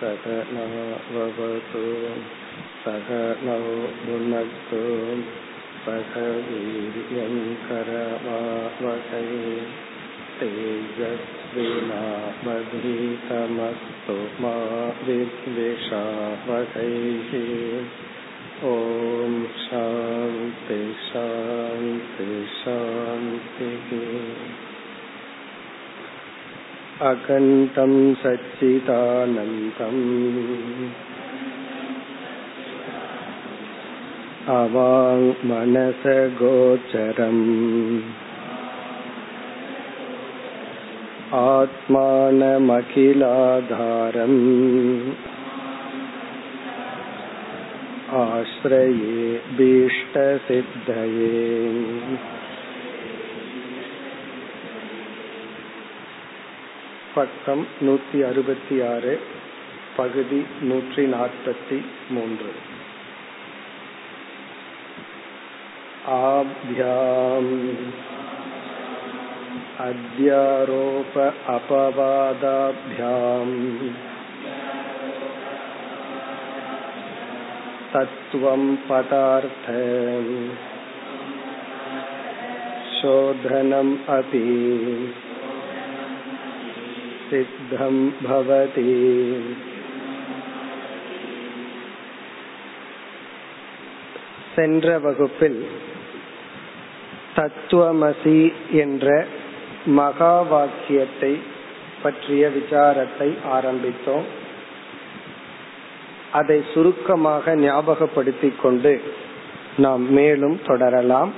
सकनवतु सकनौ भुनक्तु सह वीर्यङ्करवावकै तेजस्विनावधीतमस्तु मा विद्विषावकैः ॐ शान्ति शान्ति शान्तिः अकण्ठं सच्चिदानन्तम् अवाङ्मनसगोचरम् आत्मानमखिलाधारम् आश्रये भीष्टसिद्धये பக்கம் நூத்தி அறுபத்தி ஆறு பகுதி நூற்றி நாற்பத்தி மூன்று आभ्याम् अध्यारोप अपवादाभ्याम् तत्त्वं पदार्थ शोधनम् अपि सिद्धं भवति சென்ற வகுப்பில் தத்துவமசி என்ற மகா வாக்கியத்தை பற்றிய விசாரத்தை ஆரம்பித்தோம் அதை சுருக்கமாக ஞாபகப்படுத்திக் கொண்டு நாம் மேலும் தொடரலாம்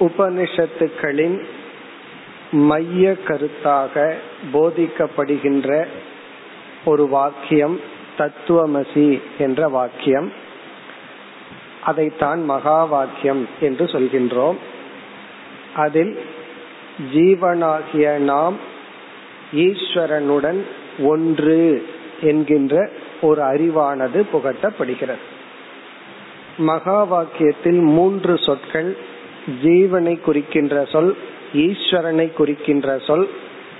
உபனிஷத்துக்களின் மைய கருத்தாக போதிக்கப்படுகின்ற ஒரு வாக்கியம் தத்துவமசி என்ற வாக்கியம். அதைத்தான் மகா வாக்கியம் என்று சொல்கின்றோம். அதில் ஜீவனாகிய நாம் ஈஸ்வரனுடன் ஒன்று என்கின்ற ஒரு அறிவானது புகட்டப்படுகிறது. மகா வாக்கியத்தில் மூன்று சொற்கள் ஜீவனை குறிக்கின்ற சொல் ஈஸ்வரனை குறிக்கின்ற சொல்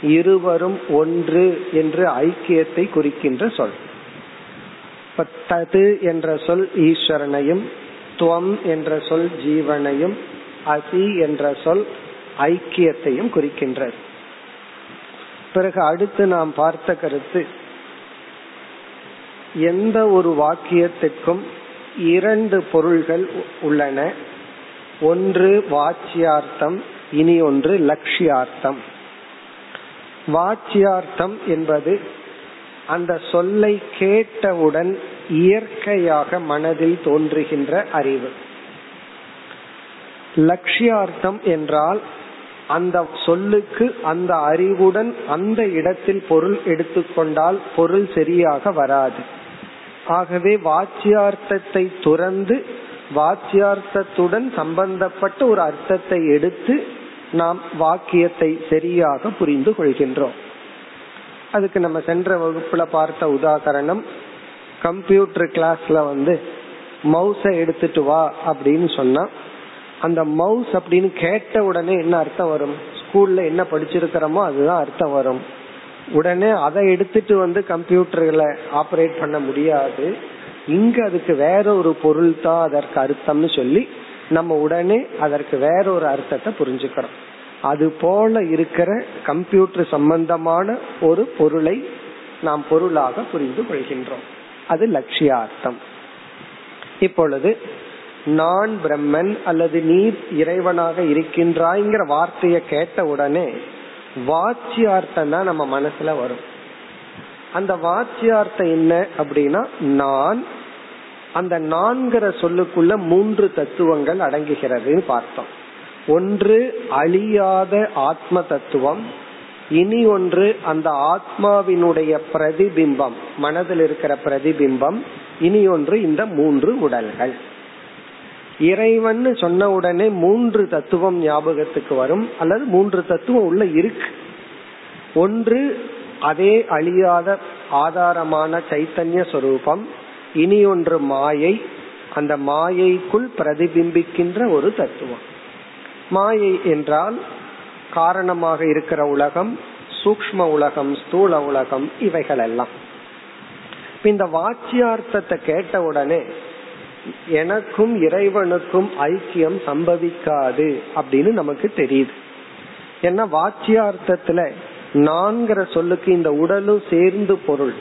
இருவரும் ஒன்று என்று ஐக்கியத்தை குறிக்கின்ற சொல். தது என்ற சொல் ஈஸ்வரனையும் துவம் என்ற சொல் ஜீவனையும் அசி என்ற சொல் ஐக்கியத்தையும் குறிக்கின்றது. பிறகு அடுத்து நாம் பார்த்த கருத்து எந்த ஒரு வாக்கியத்திற்கும் இரண்டு பொருள்கள் உள்ளன. ஒன்று வாச்சியார்த்தம் இனி ஒன்று லட்சியார்த்தம். வாச்சியார்த்தம் என்பது அந்த சொல்லை கேட்டவுடன் இயற்கையாக மனதில் தோன்றுகின்ற அறிவு. லட்சியார்த்தம் என்றால் அந்த சொல்லுக்கு அந்த அறிவுடன் அந்த இடத்தில் பொருள் எடுத்துக்கொண்டால் பொருள் சரியாக வராது. ஆகவே வாச்சியார்த்தத்தை துறந்து வாச்சியார்த்தத்துடன் சம்பந்தப்பட்ட ஒரு அர்த்தத்தை எடுத்து நாம் வாக்கியத்தை சரியாக புரிந்து கொள்கின்றோம். அதுக்கு நம்ம சென்ற வகுப்புல பார்த்த உதாகரணம் கம்ப்யூட்டர் கிளாஸ்ல வந்து மவுஸை எடுத்துட்டு வா அப்படின்னு சொன்னா அந்த மவுஸ் அப்படின்னு கேட்ட உடனே என்ன அர்த்தம் வரும்? ஸ்கூல்ல என்ன படிச்சிருக்கிறோமோ அதுதான் அர்த்தம் வரும். உடனே அதை எடுத்துட்டு வந்து கம்ப்யூட்டர்ல ஆபரேட் பண்ண முடியாது. இங்க அதுக்கு வேற ஒரு பொருள் தான் அதற்கு அர்த்தம்னு சொல்லி நம்ம உடனே அதற்கு வேறொரு அர்த்தத்தை புரிஞ்சுக்கிறோம் அது போல இருக்கிற கம்ப்யூட்டர் சம்பந்தமான ஒரு பொருளை நாம் பொருளாக புரிந்து கொள்கின்றோம். அது லட்சியார்த்தம். இப்பொழுது நான் பிரம்மன் அல்லது நீ இறைவனாக இருக்கின்றாய்ங்கிற வார்த்தையை கேட்ட உடனே வாச்சியார்த்தம் தான் நம்ம மனசுல வரும். அந்த வாச்சியார்த்தம் என்ன அப்படின்னா நான் அந்த நான்கிற சொல்லுக்குள்ள மூன்று தத்துவங்கள் அடங்குகிறதுன்னு பார்த்தோம். ஒன்று அழியாத ஆத்ம தத்துவம் இனி ஒன்று அந்த ஆத்மாவினுடைய பிரதிபிம்பம் மனதில் இருக்கிற பிரதிபிம்பம் இனி ஒன்று இந்த மூன்று உடல்கள். இறைவன் சொன்ன உடனே மூன்று தத்துவம் ஞாபகத்துக்கு வரும் அல்லது மூன்று தத்துவம் உள்ள இருக்கு. ஒன்று அதே அழியாத ஆதாரமான சைத்தன்ய சொரூபம் இனி ஒன்று மாயை அந்த மாயைக்குள் பிரதிபிம்பிக்கின்ற ஒரு தத்துவம். மாயை என்றால் காரணமாக இருக்கிற உலகம் சூக்ம உலகம் ஸ்தூல உலகம் இவைகள் எல்லாம் இந்த வாச்சியார்த்தத்தை கேட்ட உடனே எனக்கும் இறைவனுக்கும் ஐக்கியம் சம்பவிக்காது அப்படின்னு நமக்கு தெரியுது. ஏன்னா வாச்சியார்த்தத்துல நான்கிற சொல்லுக்கு இந்த உடலும் சேர்ந்து பொருள்.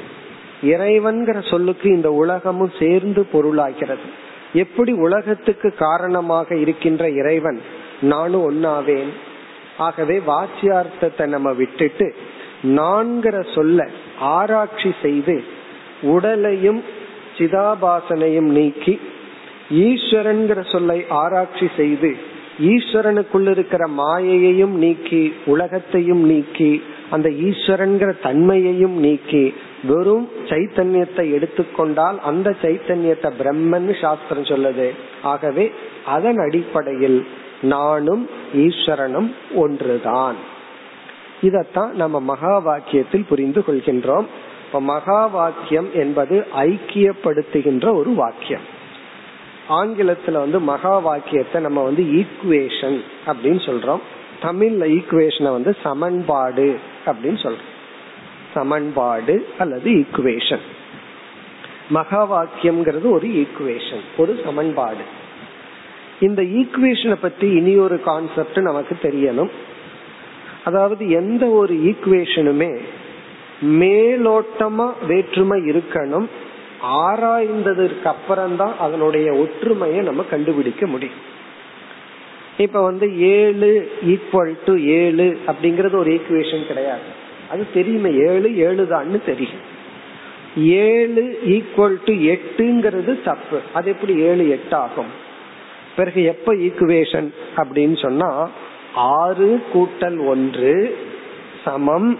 இறைவன்கிற சொல்லுக்கு இந்த உலகமும் சேர்ந்து பொருளாகிறது. எப்படி உலகத்துக்கு காரணமாக இருக்கின்ற இறைவன் நானும் ஒன்னாவேன்? ஆகவே வாச்சியார்த்தத்தை நம்ம விட்டுட்டு நான்கிற சொல்ல ஆராய்ச்சி செய்து உடலையும் சிதாபாசனையும் நீக்கி ஈஸ்வரன்கிற சொல்லை ஆராய்ச்சி செய்து ஈஸ்வரனுக்குள்ள இருக்கிற மாயையையும் நீக்கி உலகத்தையும் நீக்கி அந்த ஈஸ்வரன்கிற தன்மையையும் நீக்கி வெறும் சைத்தன்யத்தை எடுத்துக்கொண்டால் அந்த சைத்தன்யத்தை பிரம்மன் சாஸ்திரம் சொல்லுது. ஆகவே அதன் அடிப்படையில் நானும் ஈஸ்வரனும் ஒன்றுதான். இதத்தான் நம்ம மகா வாக்கியத்தில் புரிந்து கொள்கின்றோம். இப்ப மகா வாக்கியம் என்பது ஐக்கியப்படுத்துகின்ற ஒரு வாக்கியம். ஆங்கிலத்துல வந்து மகா வாக்கியத்தை நம்ம வந்து ஈக்குவேஷன் அப்படின்னு சொல்றோம். தமிழ்ல ஈக்குவேஷனை வந்து சமன்பாடு அப்படின்னு சொல்றோம். சமன்பாடு அல்லது ஈக்குவேஷன் மகா வாக்கியம்ங்கிறது ஒரு ஈக்குவேஷன் ஒரு சமன்பாடு. இந்த ஈக்குவேஷனை பத்தி இனி ஒரு கான்செப்ட் நமக்கு தெரியணும். அதாவது எந்த ஒரு ஈக்குவேஷனுமே மேலோட்டமா வேற்றுமை இருக்கணும் ஆராய்ந்ததற்கு அப்புறம்தான் அதனுடைய ஒற்றுமையை நம்ம கண்டுபிடிக்க முடியும். இப்ப வந்து ஏழு ஈக்குவல் டு ஏழு அப்படிங்கறது ஒரு ஈக்குவேஷன் கிடையாது. அது தெரியுமே ஏழு ஏழு தான்னு தெரியும். ஏழு ஈக்குவல் டு எட்டுங்கிறது தப்பு. அது எப்படி ஏழு எட்டு ஆகும் பிறகு எப்ப ஈக்குவேஷன் அப்படின்னு சொன்னா ஆறு கூட்டல் ஒன்று சமம்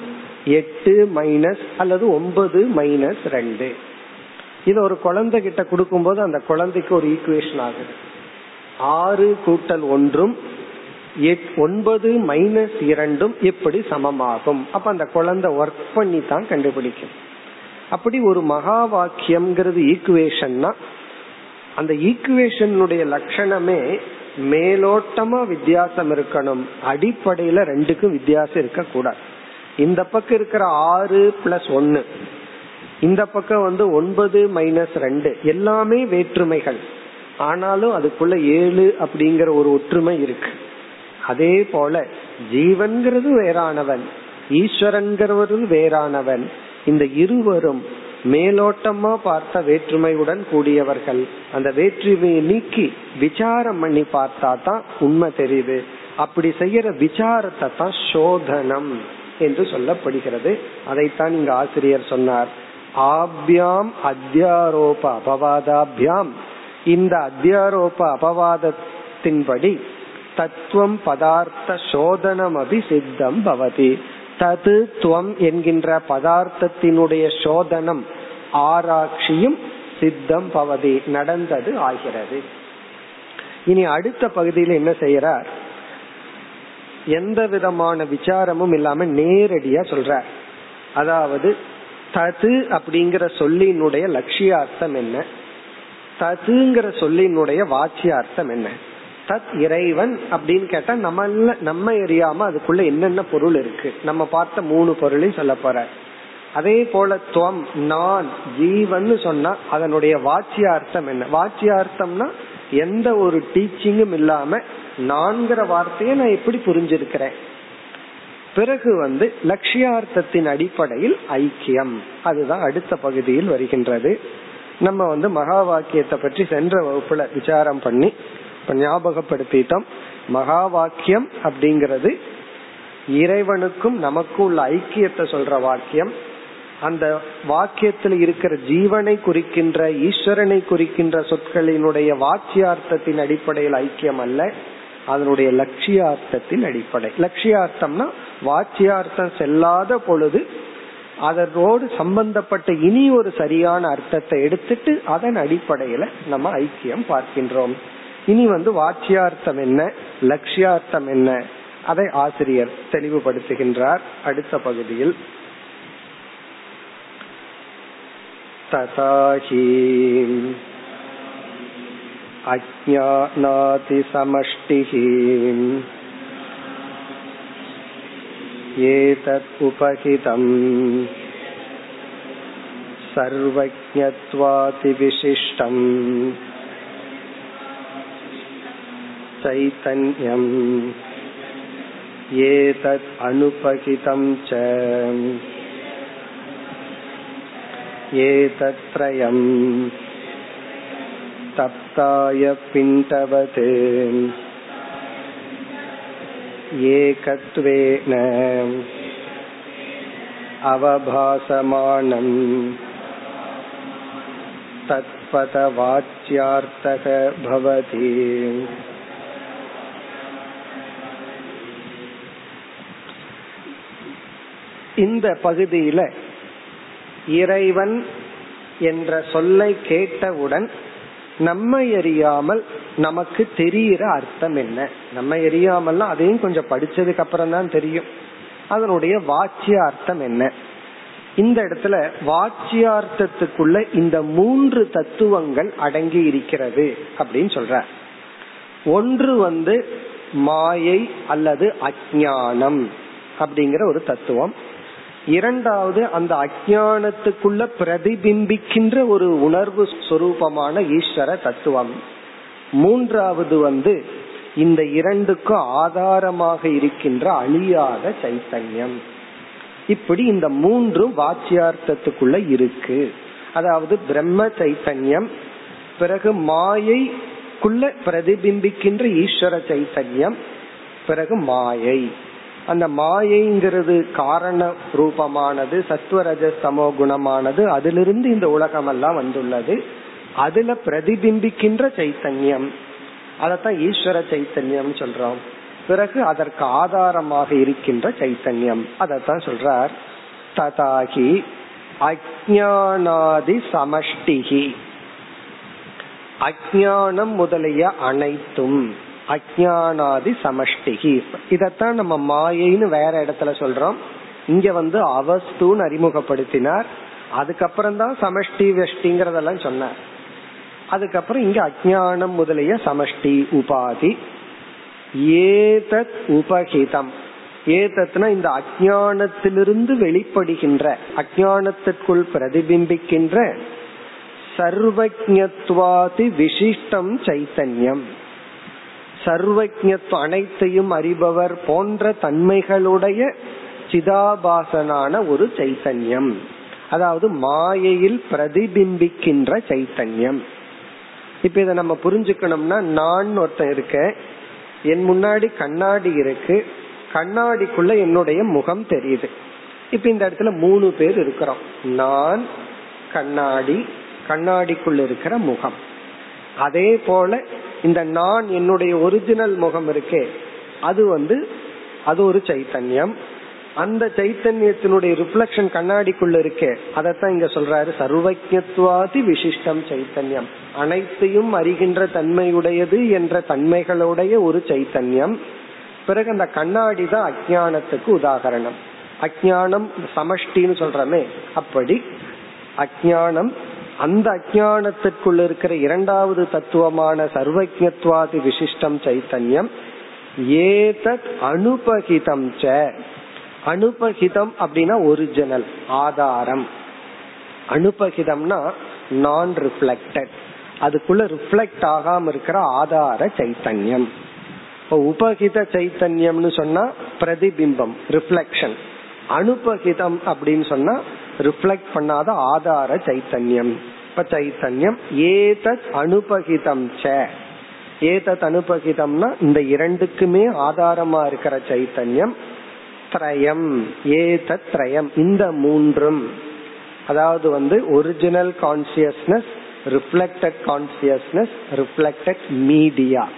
எட்டு மைனஸ் அல்லது ஒன்பது மைனஸ் ரெண்டு. இது ஒரு குழந்தை கிட்ட கொடுக்கும் போது அந்த குழந்தைக்கு ஒரு ஈக்குவேஷன் ஆகுது. ஆறு கூட்டல் ஒன்றும் ஒன்பது மைனஸ் இரண்டும் எப்படி சமமாகும்? அப்ப அந்த குழந்தை ஒர்க் பண்ணி தான் கண்டுபிடிக்கும். அப்படி ஒரு மகா வாக்கியம்ங்கிறது ஈக்குவேஷன்னா அந்த ஈக்குவேஷனுடைய லட்சணமே மேலோட்டமா வித்தியாசம் இருக்கணும். அடிப்படையில ரெண்டுக்கும் வித்தியாசம் இருக்க கூடாது இந்த பக்கம் இருக்கிற ஆறு பிளஸ் ஒன்னு இந்த பக்கம் வந்து ஒன்பது மைனஸ் ரெண்டு எல்லாமே வேற்றுமைகள். ஆனாலும் அதுக்குள்ள ஏழு அப்படிங்கிற ஒரு ஒற்றுமை இருக்கு. அதே போல ஜீவன்கிறது வேறானவன் ஈஸ்வரன்கிறவரும் வேறானவன். இந்த இருவரும் மேலோட்டமா பார்த்த வேற்றுமையுடன் கூடியவர்கள். அந்த வேற்றுமையை நீக்கி விசாரம் பண்ணி பார்த்தா தான் உண்மை தெரியுது. அப்படி செய்யற விசாரத்தை தான் சோதனம் என்று சொல்லப்படுகிறது. அதைத்தான் இங்க ஆசிரியர் சொன்னார். ஆபியாம் அத்தியாரோப அபவாதாபியாம். இந்த அத்தியாரோப அபவாதத்தின்படி தத்துவம் பதார்த்த சோதனம் அபி சித்தம் பவதி. தது துவம் என்கின்ற பதார்த்தத்தினுடைய சோதனம் ஆராய்ச்சியும் சித்தம் பவதி நடந்தது ஆகிறது. இனி அடுத்த பகுதியில் என்ன செய்யறார் எந்த விதமான விசாரமும் இல்லாம நேரடியா சொல்றார். அதாவது தது அப்படிங்கிற சொல்லினுடைய லட்சியார்த்தம் என்ன? ததுங்கிற சொல்லினுடைய வாச்சியார்த்தம் என்ன? தத் இறைவன் அப்படின்னு கேட்டா நம்ம நம்ம எரியாம அதுக்குள்ள என்னென்ன பொருள் இருக்கு? நம்ம பார்த்த மூணு பொருளையும் சொல்ல போற. அதே போல துவம் நான் ஜீவன் சொன்னா அதனுடைய வாச்சியார்த்தம் என்ன? வாச்சியார்த்தம்னா எந்த ஒரு டீச்சிங்கும் இல்லாம நான்கிற வார்த்தையை நான் எப்படி புரிஞ்சிருக்கிறேன்? பிறகு வந்து லட்சியார்த்தத்தின் அடிப்படையில் ஐக்கியம். அதுதான் அடுத்த பகுதியில் வருகின்றது. நம்ம வந்து மகா வாக்கியத்தை பற்றி சென்ற வகுப்புல விசாரம் பண்ணி இப்ப ஞாபகப்படுத்திட்டோம். மகா வாக்கியம் அப்படிங்கிறது இறைவனுக்கும் நமக்கும் உள்ள ஐக்கியத்தை சொல்ற வாக்கியம். அந்த வாக்கியத்தில் இருக்கிற ஜீவனை குறிக்கின்ற ஈஸ்வரனை குறிக்கின்ற சொற்களினுடைய வாக்கியார்த்தத்தின் அடிப்படையில் ஐக்கியம் அல்ல அதனுடைய லட்சியார்த்தத்தின் அடிப்படை. லட்சியார்த்தம்னா வாக்கியார்த்தம் செல்லாத பொழுது அதனோடு சம்பந்தப்பட்ட இனி ஒரு சரியான அர்த்தத்தை எடுத்துட்டு அதன் அடிப்படையில நம்ம ஐக்கியம் பார்க்கின்றோம். இனி வந்து வாச்சியார்த்தம் என்ன லட்சியார்த்தம் என்ன அதை ஆசிரியர் தெளிவுபடுத்துகின்றார் அடுத்த பகுதியில் ததாஹி अज्ञानातिसमष्टिः एतत् उपहितम् सर्वज्ञत्वातिविशिष्टम् चैतन्यम् एतत् अनुपहितं च एतत्त्रयम् तप्ताय पिण्डवत् एकत्वेन अवभासमानम् तत्पदवाच्यार्थक भवति இந்த பகுதியில இறைவன் என்ற சொல்லை கேட்டவுடன் நம்மை அறியாமல் நமக்கு தெரிகிற அர்த்தம் என்ன? நம்ம அறியாமல்னா அதையும் கொஞ்சம் படிச்சதுக்கு அப்புறம் தான் தெரியும். அதனுடைய வாச்சிய அர்த்தம் என்ன? இந்த இடத்துல வாச்சியார்த்தத்துக்குள்ள இந்த மூன்று தத்துவங்கள் அடங்கி இருக்கிறது அப்படின்னு சொல்ற. ஒன்று வந்து மாயை அல்லது அஜானம் அப்படிங்கிற ஒரு தத்துவம். இரண்டாவது அந்த அஜானத்துக்குள்ள பிரதிபிம்பிக்கின்ற ஒரு உணர்வு சொரூபமான ஈஸ்வர தத்துவம். மூன்றாவது வந்து இந்த இரண்டுக்கும் ஆதாரமாக இருக்கின்ற அழியாத சைத்தன்யம். இப்படி இந்த மூன்றும் வாச்சியார்த்தத்துக்குள்ள இருக்கு. அதாவது பிரம்ம சைத்தன்யம் பிறகு மாயைக்குள்ள பிரதிபிம்பிக்கின்ற ஈஸ்வர சைத்தன்யம் பிறகு மாயை. அந்த மாயைங்கிறது காரண ரூபமானது சத்வரஜ சமோ குணமானது அதிலிருந்து இந்த உலகம் எல்லாம் வந்துள்ளது. அதுல பிரதிபிம்பிக்கின்ற சைத்தன்யம். அதத்தான் ஈஸ்வர சைத்தன்யம் சொல்றோம். பிறகு அதற்கு ஆதாரமாக இருக்கின்ற சைத்தன்யம். அதத்தான் சொல்றார் ததாகி அஜானாதி சமஷ்டிகி. அஜானம் முதலிய அனைத்தும் அஜானாதி சமஷ்டிகி. இதத்தான் நம்ம மாயைன்னு வேற இடத்துல சொல்றோம். இங்க வந்து அவஸ்துன்னு அறிமுகப்படுத்தினார். அதுக்கப்புறம் தான் சமஷ்டி வெஷ்டிங்கிறதெல்லாம் சொன்னார். அதுக்கப்புறம் இங்க அஜானம் முதலிய சமஷ்டி உபாதி. ஏதத் உபகிதம். ஏதத்னா இந்த அஜானத்திலிருந்து வெளிப்படுகின்ற அஜானத்திற்குள் பிரதிபிம்பிக்கின்ற சர்வஜத்வாதி விசிஷ்டம் சைத்தன்யம். சர்வஜத்வ அனைத்தையும் அறிபவர் போன்ற தன்மைகளுடைய சிதாபாசனான ஒரு சைத்தன்யம். அதாவது மாயையில் பிரதிபிம்பிக்கின்ற சைத்தன்யம். இப்ப இதை நம்ம புரிஞ்சுக்கணும்னா நான் ஒருத்தன் இருக்க என் முன்னாடி கண்ணாடி இருக்கு. கண்ணாடிக்குள்ள என்னுடைய முகம் தெரியுது. இப்ப இந்த இடத்துல மூணு பேர் இருக்கிறோம். நான் கண்ணாடி கண்ணாடிக்குள்ள இருக்கிற முகம். அதே போல இந்த நான் என்னுடைய ஒரிஜினல் முகம் இருக்கே. அது வந்து அது ஒரு சைத்தன்யம். அந்த சைத்தன்யத்தினுடைய ரிஃப்ளக்ஷன் கண்ணாடிக்குள்ள இருக்கே. அதத்தான் இங்க சொல்றாரு சர்வஜத்வாதி விசிஷ்டம் சைத்தன்யம். அனைத்தையும் அறிகின்ற தன்மையுடையது என்ற தன்மைகளுடைய ஒரு சைத்தன்யம். பிறகு அந்த கண்ணாடி தான் அஜானத்துக்கு உதாகரணம். அஜானம் சமஷ்டின்னு சொல்றமே அப்படி அஜானம் அந்த அஜானத்திற்குள் இருக்கிற இரண்டாவது தத்துவமான சர்வஜத்வாதி விசிஷ்டம் சைத்தன்யம் ஏதத் அனுபகிதம் ச. அனுபகிதம் அப்படின்னா ஒரிஜினல் ஆதாரம். அனுபகிதம்னா நான் ரிஃப்ளெக்டட் அதுக்குள்ள ரிஃப்ளெக்ட் ஆகாம இருக்கிற ஆதார சைத்தன்யம். இப்போ உபகித சைத்தன்யம்னு சொன்னா பிரதிபிம்பம் ரிஃப்ளெக்ஷன் அனுபகிதம் அப்படின்னு சொன்னா ரிஃப்ளெக்ட் பண்ணாத ஆதார சைத்தன்யம். இப்ப சைத்தன்யம் ஏதத் அனுபகிதம் ச. ஏதத் அனுபகிதம்னா இந்த இரண்டுக்குமே ஆதாரமா இருக்கிற சைத்தன்யம் திரயம். ஏதத் திரயம். இந்த மூன்றும். அதாவது வந்து original consciousness reflected consciousness reflected media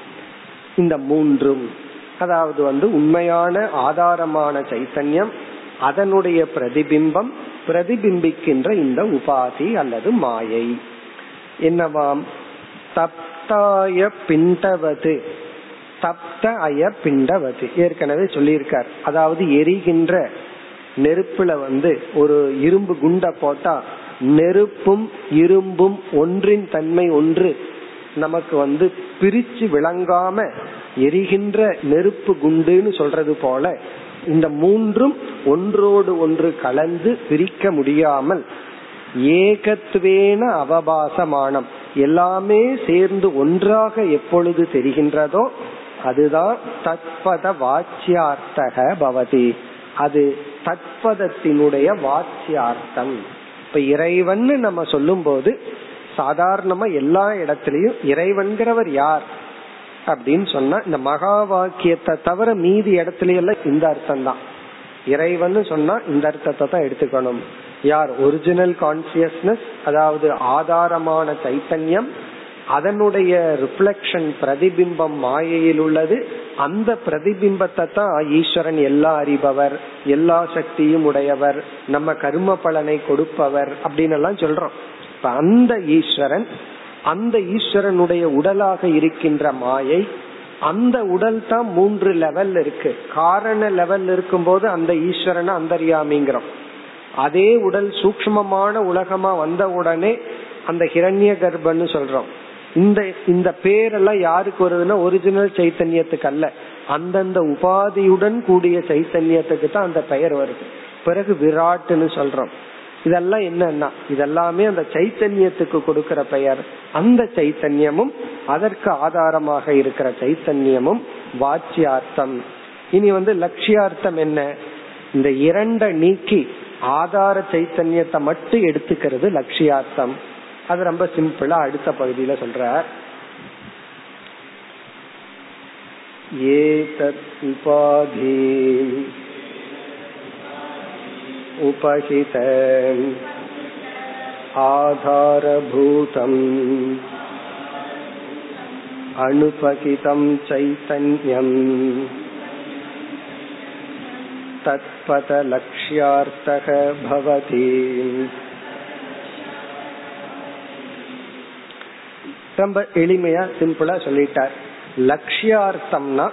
இந்த மூன்றும். அதாவது வந்து உண்மையான ஆதாரமான சைத்தன்யம் அதனுடைய பிரதிபிம்பம் பிரதிபிம்பிக்கின்ற இந்த உபாதி அல்லது மாயை. என்னவாம்? தப்தாய பிண்டவது. தப்த அய பிண்டவது. ஏற்கனவே சொல்லியிருக்கார். அதாவது எரிகின்ற நெருப்புல வந்து ஒரு இரும்பு குண்ட போட்டா நெருப்பும் இரும்பும் ஒன்றின் தன்மை ஒன்று நமக்கு வந்து பிரிச்சு விளங்காம எரிகின்ற நெருப்பு குண்டுன்னு சொல்றது போல இந்த மூன்றும் ஒன்றோடு ஒன்று கலந்து பிரிக்க முடியாமல் ஏகத்துவேன அவபாசமானம் எல்லாமே சேர்ந்து ஒன்றாக எப்பொழுது தெரிகின்றதோ அதுதான் தத்பத வாச்சியார்த்தக பவதி. அது தத்பதத்தினுடைய வாச்சியார்த்தம். இப்ப இறைவன் நம்ம சொல்லும் போது சாதாரணமா எல்லா இடத்திலையும் இறைவன்கிறவர் யார்? அப்படின்னு சொன்னா இந்த மகா வாக்கியத்தை தவிர மீதி இடத்துல எல்லாம் இந்த அர்த்தம் தான் இறைவன் சொன்னா இந்த அர்த்தத்தை தான் எடுத்துக்கணும். யார்? ஒரிஜினல் கான்சியஸ்னஸ் அதாவது ஆதாரமான சைத்தன்யம் அதனுடைய ரிஃப்ளெக்ஷன் பிரதிபிம்பம் மாயையில் உள்ளது. அந்த பிரதிபிம்பத்தை தான் ஈஸ்வரன் எல்லா அறிபவர் எல்லா சக்தியும் உடையவர் நம்ம கர்ம பலனை கொடுப்பவர் அப்படின்னு எல்லாம் சொல்றோம். இப்ப அந்த ஈஸ்வரன் அந்த ஈஸ்வரனுடைய உடலாக இருக்கின்ற மாயை அந்த உடல் தான் மூன்று லெவல் இருக்கு. காரண லெவல் இருக்கும்போது அந்த ஈஸ்வரனை அந்தரியாமிங்கிறோம். அதே உடல் சூக்மமான உலகமா வந்த உடனே அந்த ஹிரண்ய கர்ப்பன்னு சொல்றோம். இந்த இந்த பேரெல்லாம் யாருக்கு வருதுன்னா ஒரிஜினல் சைத்தன்யத்துக்கு அல்ல. அந்தந்த உபாதியுடன் கூடிய சைத்தன்யத்துக்கு தான் அந்த பெயர் வருது. பிறகு விராட்டுன்னு சொல்றோம். இதெல்லாம் என்னன்னா இதெல்லாமே அந்த சைத்தன்யத்துக்கு கொடுக்கிற பெயர். அந்த சைத்தன்யமும் அதற்கு ஆதாரமாக இருக்கிற சைத்தன்யமும் வாச்சியார்த்தம். இனி வந்து லட்சியார்த்தம் என்ன? இந்த இரண்ட நீக்கி ஆதார சைத்தன்யத்தை மட்டும் எடுத்துக்கிறது லட்சியார்த்தம். அது ரொம்ப சிம்பிளா அடுத்த பகுதியில சொல்ற ஏதத் உபாதே उपहित आधारभूतम् अणुपकितं चैतन्यम् तत्पथलक्ष्यार्थः भवति ரொம்ப எளிமையா சிம்பிளா சொல்லிட்டார் லட்சியார்த்தம்னா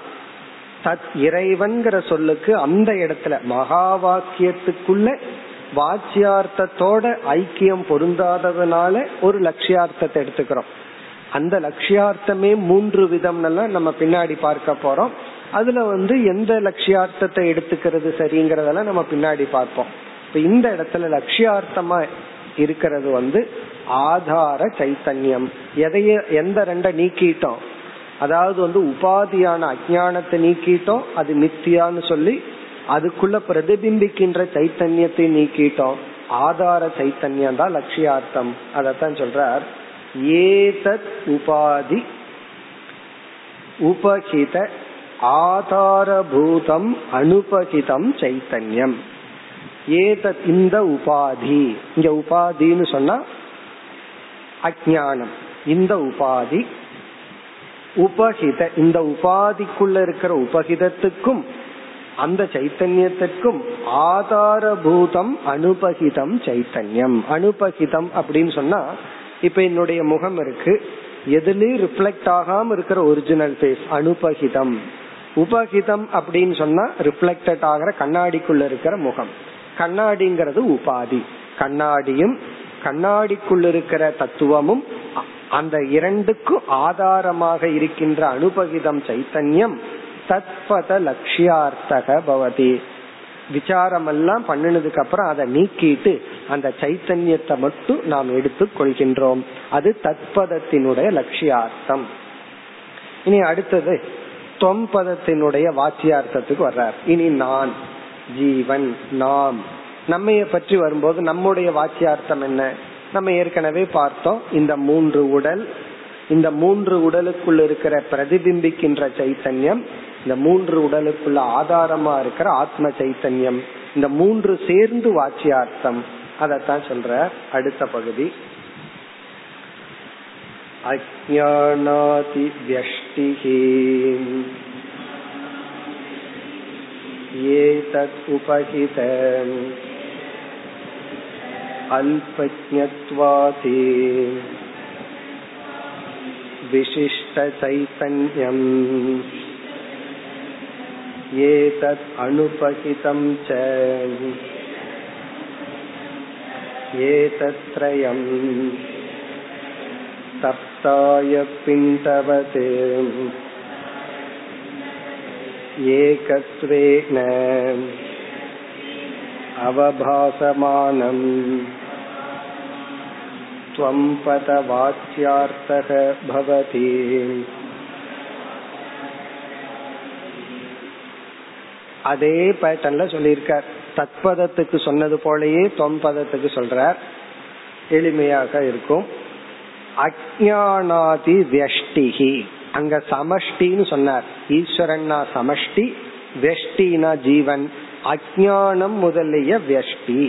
தத் இறைவன்கிற சொல்லுக்கு அந்த இடத்துல மகா வாக்கியத்துக்குள்ள வாச்சியார்த்தத்தோட ஐக்கியம் பொருந்தாததுனால ஒரு லட்சியார்த்தத்தை எடுத்துக்கிறோம். அந்த லட்சியார்த்தமே மூன்று விதம்னெல்லாம் நம்ம பின்னாடி பார்க்க போறோம். அதுல வந்து எந்த லட்சியார்த்தத்தை எடுத்துக்கிறது சரிங்கிறதெல்லாம் நம்ம பின்னாடி பார்ப்போம். இப்ப இந்த இடத்துல லட்சியார்த்தமா இருக்கிறது வந்து ஆதார சைத்தன்யம். எதைய எந்த ரெண்ட நீக்கிட்டோம்? அதாவது வந்து உபாதியான அஜானத்தை நீக்கிட்டோம் அது நித்தியான்னு சொல்லி அதுக்குள்ள பிரதிபிம்பிக்கின்ற சைத்தன்யத்தை நீக்கிட்டோம். ஆதார சைத்தன்யம் தான் லட்சியார்த்தம். அதத்தான் சொல்றார். ஏதத் உபாதி உபகித ஆதாரபூதம் அனுபகிதம் சைத்தன்யம். ஏதத் இந்த உபாதி. இங்க உபாதின்னு சொன்னா அஜானம் இந்த உபாதி உபகித இந்த உபாதிக்குள்ள இருக்கிற உபகிதத்துக்கும் அந்த சைத்தன்யத்திற்கும் ஆதாரபூதம் அனுபகிதம் சைத்தன்யம். அனுபகிதம் அப்படின்னு சொன்னா இப்ப என்னுடைய முகம் இருக்கு. எதுலயும் ரிஃப்ளெக்ட் ஆகாம இருக்கிற ஒரிஜினல் ஃபேஸ் அனுபகிதம். உபகிதம் அப்படின்னு சொன்னா ரிஃப்ளெக்டட் ஆகிற கண்ணாடிக்குள்ள இருக்கிற முகம். கண்ணாடிங்கிறது உபாதி. கண்ணாடியும் கண்ணாடிக்குள்ள இருக்கிற தத்துவமும் அந்த இரண்டுக்கும் ஆதாரமாக இருக்கின்ற அனுபகிதம் சைத்தன்யம் தத்பத லட்சியார்த்தக பவதி. விசாரம் எல்லாம் பண்ணினதுக்கு அப்புறம் அதை நீக்கிட்டு அந்த சைத்தன்யத்தை மட்டும் நாம் எடுத்துக் கொள்கின்றோம். அது தத்பதத்தினுடைய லட்சியார்த்தம். இனி அடுத்தது தொம்பதத்தினுடைய வாச்சியார்த்தத்துக்கு வர்றார். இனி நான் ஜீவன் நாம். நம்மைய பற்றி வரும்போது நம்முடைய வாக்கியார்த்தம் என்ன? நம்ம ஏற்கனவே பார்த்தோம் இந்த மூன்று உடல் இந்த மூன்று உடலுக்குள் இருக்கிற பிரதிபிம்பிக்கின்ற சைத்தன்யம் இந்த மூன்று உடலுக்குள்ள ஆதாரமா இருக்கிற ஆத்ம சைத்தன்யம் இந்த மூன்று சேர்ந்து வாச்சியார்த்தம். அதத்தான் சொல்ற அடுத்த பகுதி. அஜானாதி வியஷ்டிகி. ஏதத் உபகிதம் अल्पज्ञत्वादे विशिष्टचैतन्यम् एतत् अनुपहितं च एतत्त्रयम् तप्ताय पिण्डवते एकत्वेन अवभासमानम् त्वं पदवाच्यार्थः भवति அதே பேட்டர்ன்ல சொல்லியிருக்கார் தத்பதத்துக்கு சொன்னது போலயே தொம் பதத்துக்கு சொல்றார் எளிமையாக இருக்கும் அஜானாதி வியஷ்டிகி அங்க சமஷ்டின்னு சொன்னார் ஈஸ்வரன்னா சமஷ்டி வெஷ்டினா ஜீவன் அஜானம் முதலிய வியஷ்டி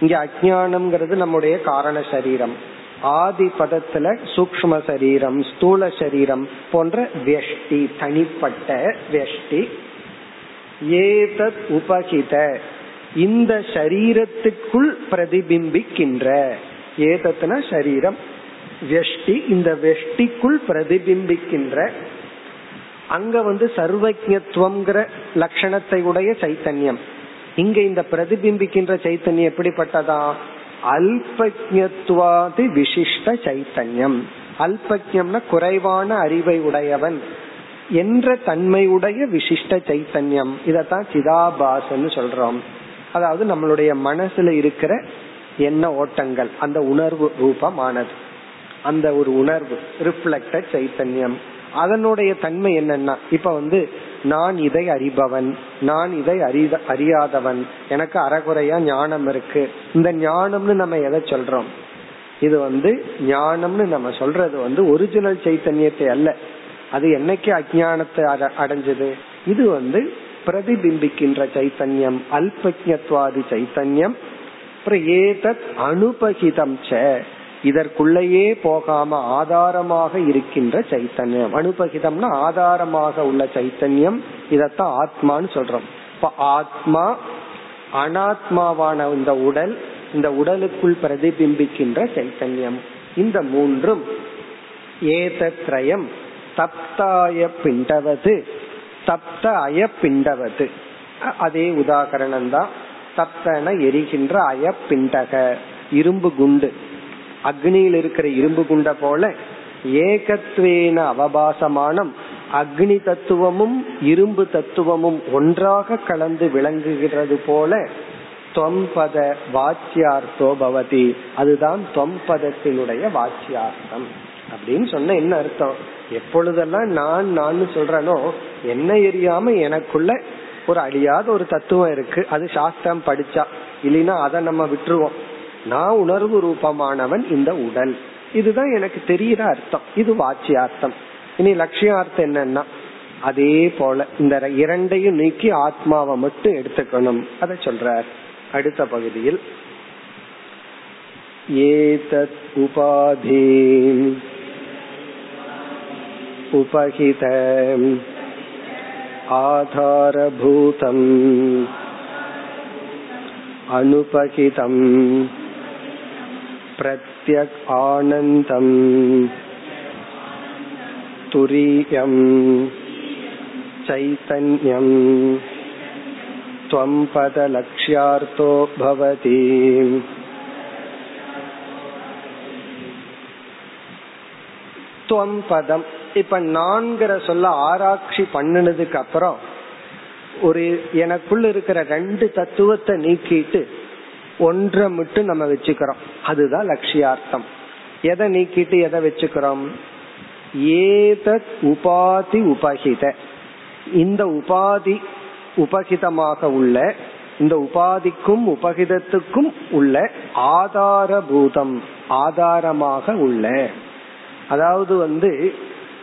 இங்க அஜானம்ங்கிறது நம்முடைய காரண சரீரம் ஆதி பதத்துல சூக்ம சரீரம் ஸ்தூல சரீரம் போன்ற வெஷ்டி தனிப்பட்ட வெஷ்டி ஏதத் உபகித. இந்த சரீரத்துக்குள் பிரதிபிம்பிக்கின்ற. ஏதத்னா சரீரம். வெஷ்டி இந்த வெஷ்டிக்குள் பிரதிபிம்பிக்கின்ற. அங்க வந்து சர்வஜத்துவம்ங்கிற லட்சணத்தை உடைய சைத்தன்யம். இங்க இந்த பிரதிபிம்பிக்கின்ற சைத்தன்யம் எப்படிப்பட்டதா? அல்பஜத்வாதி விசிஷ்ட சைத்தன்யம். அல்பஜம்னா குறைவான அறிவை உடையவன். என்ற தன்மையுடைய விசிஷ்ட சைத்தன்யம். இதத்தான் சிதாபாசன்னு சொல்றோம். அதாவது நம்மளுடைய மனசுல இருக்கிற எண்ண ஓட்டங்கள் அந்த உணர்வு ரூபமானது. அந்த ஒரு உணர்வு ரிஃப்ளக்டட் சைத்தன்யம். அதனுடைய தன்மை என்னன்னா இப்ப வந்து நான் இதை அறிபவன் நான் இதை அறித அறியாதவன். எனக்கு அறகுறையா ஞானம் இருக்கு. இந்த ஞானம்னு நம்ம எதை சொல்றோம்? இது வந்து ஞானம்னு நம்ம சொல்றது வந்து ஒரிஜினல் சைத்தன்யத்தை அல்ல. அது என்னைக்கு அஜானத்தை அடைஞ்சது? இது வந்து பிரதிபிம்பிக்கின்ற சைத்தன்யம் அல்பஜத்வாதி சைத்தன்யம். ஏதத் அனுபகிதம் ச இதற்குள்ளேயே போகாம ஆதாரமாக இருக்கின்ற சைத்தன்யம். அனுபகிதம்னா ஆதாரமாக உள்ள சைத்தன்யம். இதத்தான் ஆத்மான்னு சொல்றோம். இப்ப ஆத்மா அனாத்மாவான இந்த உடல் இந்த உடலுக்குள் பிரதிபிம்பிக்கின்ற சைத்தன்யம். இந்த மூன்றும் ஏதத்ரயம் தப்தாய பிண்டவது தப்த அய பிண்டவது. அதே உதாகரணம் தான் தப்தன எரிகின்ற அயப்பிண்டக இரும்பு குண்டு. அக்னியில் இருக்கிற இரும்பு குண்ட போல ஏகத்வேன அவபாசமானம் அக்னி தத்துவமும் இரும்பு தத்துவமும் ஒன்றாக கலந்து விளங்குகிறது போல தொம்பத வாச்சியார்த்தோ பவதி. அதுதான் தொம்பதத்தினுடைய வாச்சியார்த்தம். அப்படின்னு சொன்ன என்ன அர்த்தம்? எப்பொழுதெல்லாம் நான் நான் சொல்றனோ என்ன எரியாம எனக்குள்ள ஒரு அழியாத ஒரு தத்துவம் இருக்கு. அது சாஸ்திரம் படிச்சா. இல்லைன்னா அதை நம்ம விட்டுருவோம். நான் உணர்வு ரூபமானவன் இந்த உடல் இதுதான் எனக்கு தெரிகிற அர்த்தம் இது வாட்சியார்த்தம் இனி லட்சியார்த்தம் என்னன்னா அதே போல இந்த இரண்டையும் நீக்கி ஆத்மாவை மட்டும் எடுத்துக்கணும் அதை சொல்றார் அடுத்த பகுதியில் ஏதத் உபாதி उपहित आधारभूतम् अनुपहितम् प्रत्यक् आनन्दम् तुरीयम् चैतन्यम् त्वं पदलक्ष्यार्थो भवति துவம் பதம் இப்ப நான்கிற சொல்ல ஆராய்ச்சி பண்ணினதுக்கு அப்புறம் ஒரு எனக்குள்ள இருக்கிற ரெண்டு தத்துவத்தை நீக்கிட்டு ஒன்றை மட்டும் நம்ம வச்சுக்கிறோம். அதுதான் லட்சியார்த்தம். எதை நீக்கிட்டு எதை வச்சுக்கிறோம்? ஏதத் உபாதி உபகித இந்த உபாதி உபகிதமாக உள்ள இந்த உபாதிக்கும் உபகிதத்துக்கும் உள்ள ஆதாரபூதம் ஆதாரமாக உள்ள. அதாவது வந்து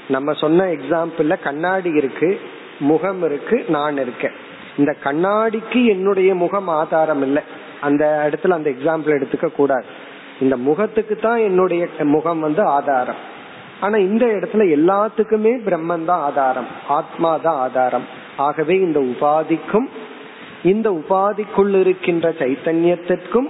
நம்ம சொன்ன எக்ஸாம்பிள்ல கண்ணாடி இருக்கு முகம் இருக்கு நான் இருக்கேன். இந்த கண்ணாடிக்கு என்னுடைய முகம் ஆதாரம் இல்லை. அந்த இடத்துல அந்த எக்ஸாம்பிள் எடுத்துக்க கூடாது. இந்த முகத்துக்கு தான் என்னுடைய முகம் வந்து ஆதாரம். ஆனா இந்த இடத்துல எல்லாத்துக்குமே பிரம்மன் தான் ஆதாரம். ஆத்மா தான் ஆதாரம். ஆகவே இந்த உபாதிக்கும் இந்த உபாதிக்குள் இருக்கின்ற சைத்தன்யத்திற்கும்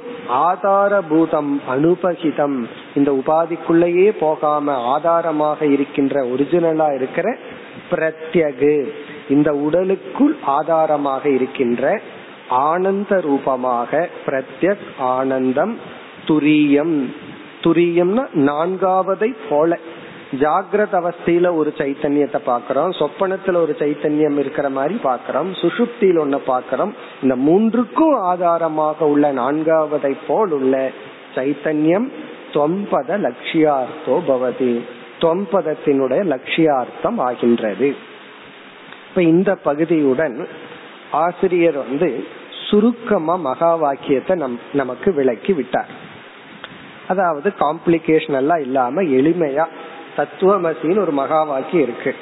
ஆதாரபூதம் அனுபகிதம். இந்த உபாதிக்குள்ளேயே போகாம ஆதாரமாக இருக்கின்ற ஒரிஜினலா இருக்கிற பிரத்யகு இந்த உடலுக்குள் ஆதாரமாக இருக்கின்ற ஆனந்த ரூபமாக பிரத்யக் ஆனந்தம் துரியம். துரியம்னா நான்காவதை போல. ஜாகிரத அவஸ்தையில ஒரு சைத்தன்யத்தை பாக்கிறோம் சொப்பனத்துல ஒரு சைத்தன்யம் இருக்கிற மாதிரி பாக்கிறோம் சுசுப்தியில் ஒன்ன பாக்கிறோம் இந்த மூன்றுக்கும் ஆதாரமாக உள்ள நான்காவதை போல் உள்ள சைத்தன்யம் தொம்பத லட்சியார்த்தோ பவதி. தொம்பதத்தினுடைய லட்சியார்த்தம் ஆகின்றது. இப்ப இந்த பகுதியுடன் ஆசிரியர் வந்து சுருக்கமா மகா வாக்கியத்தை நம் நமக்கு விளக்கி விட்டார். அதாவது காம்ப்ளிகேஷன் எல்லாம் இல்லாம எளிமையா தத்துவமசின்னு ஒரு மகா வாக்கியம் இருக்கு.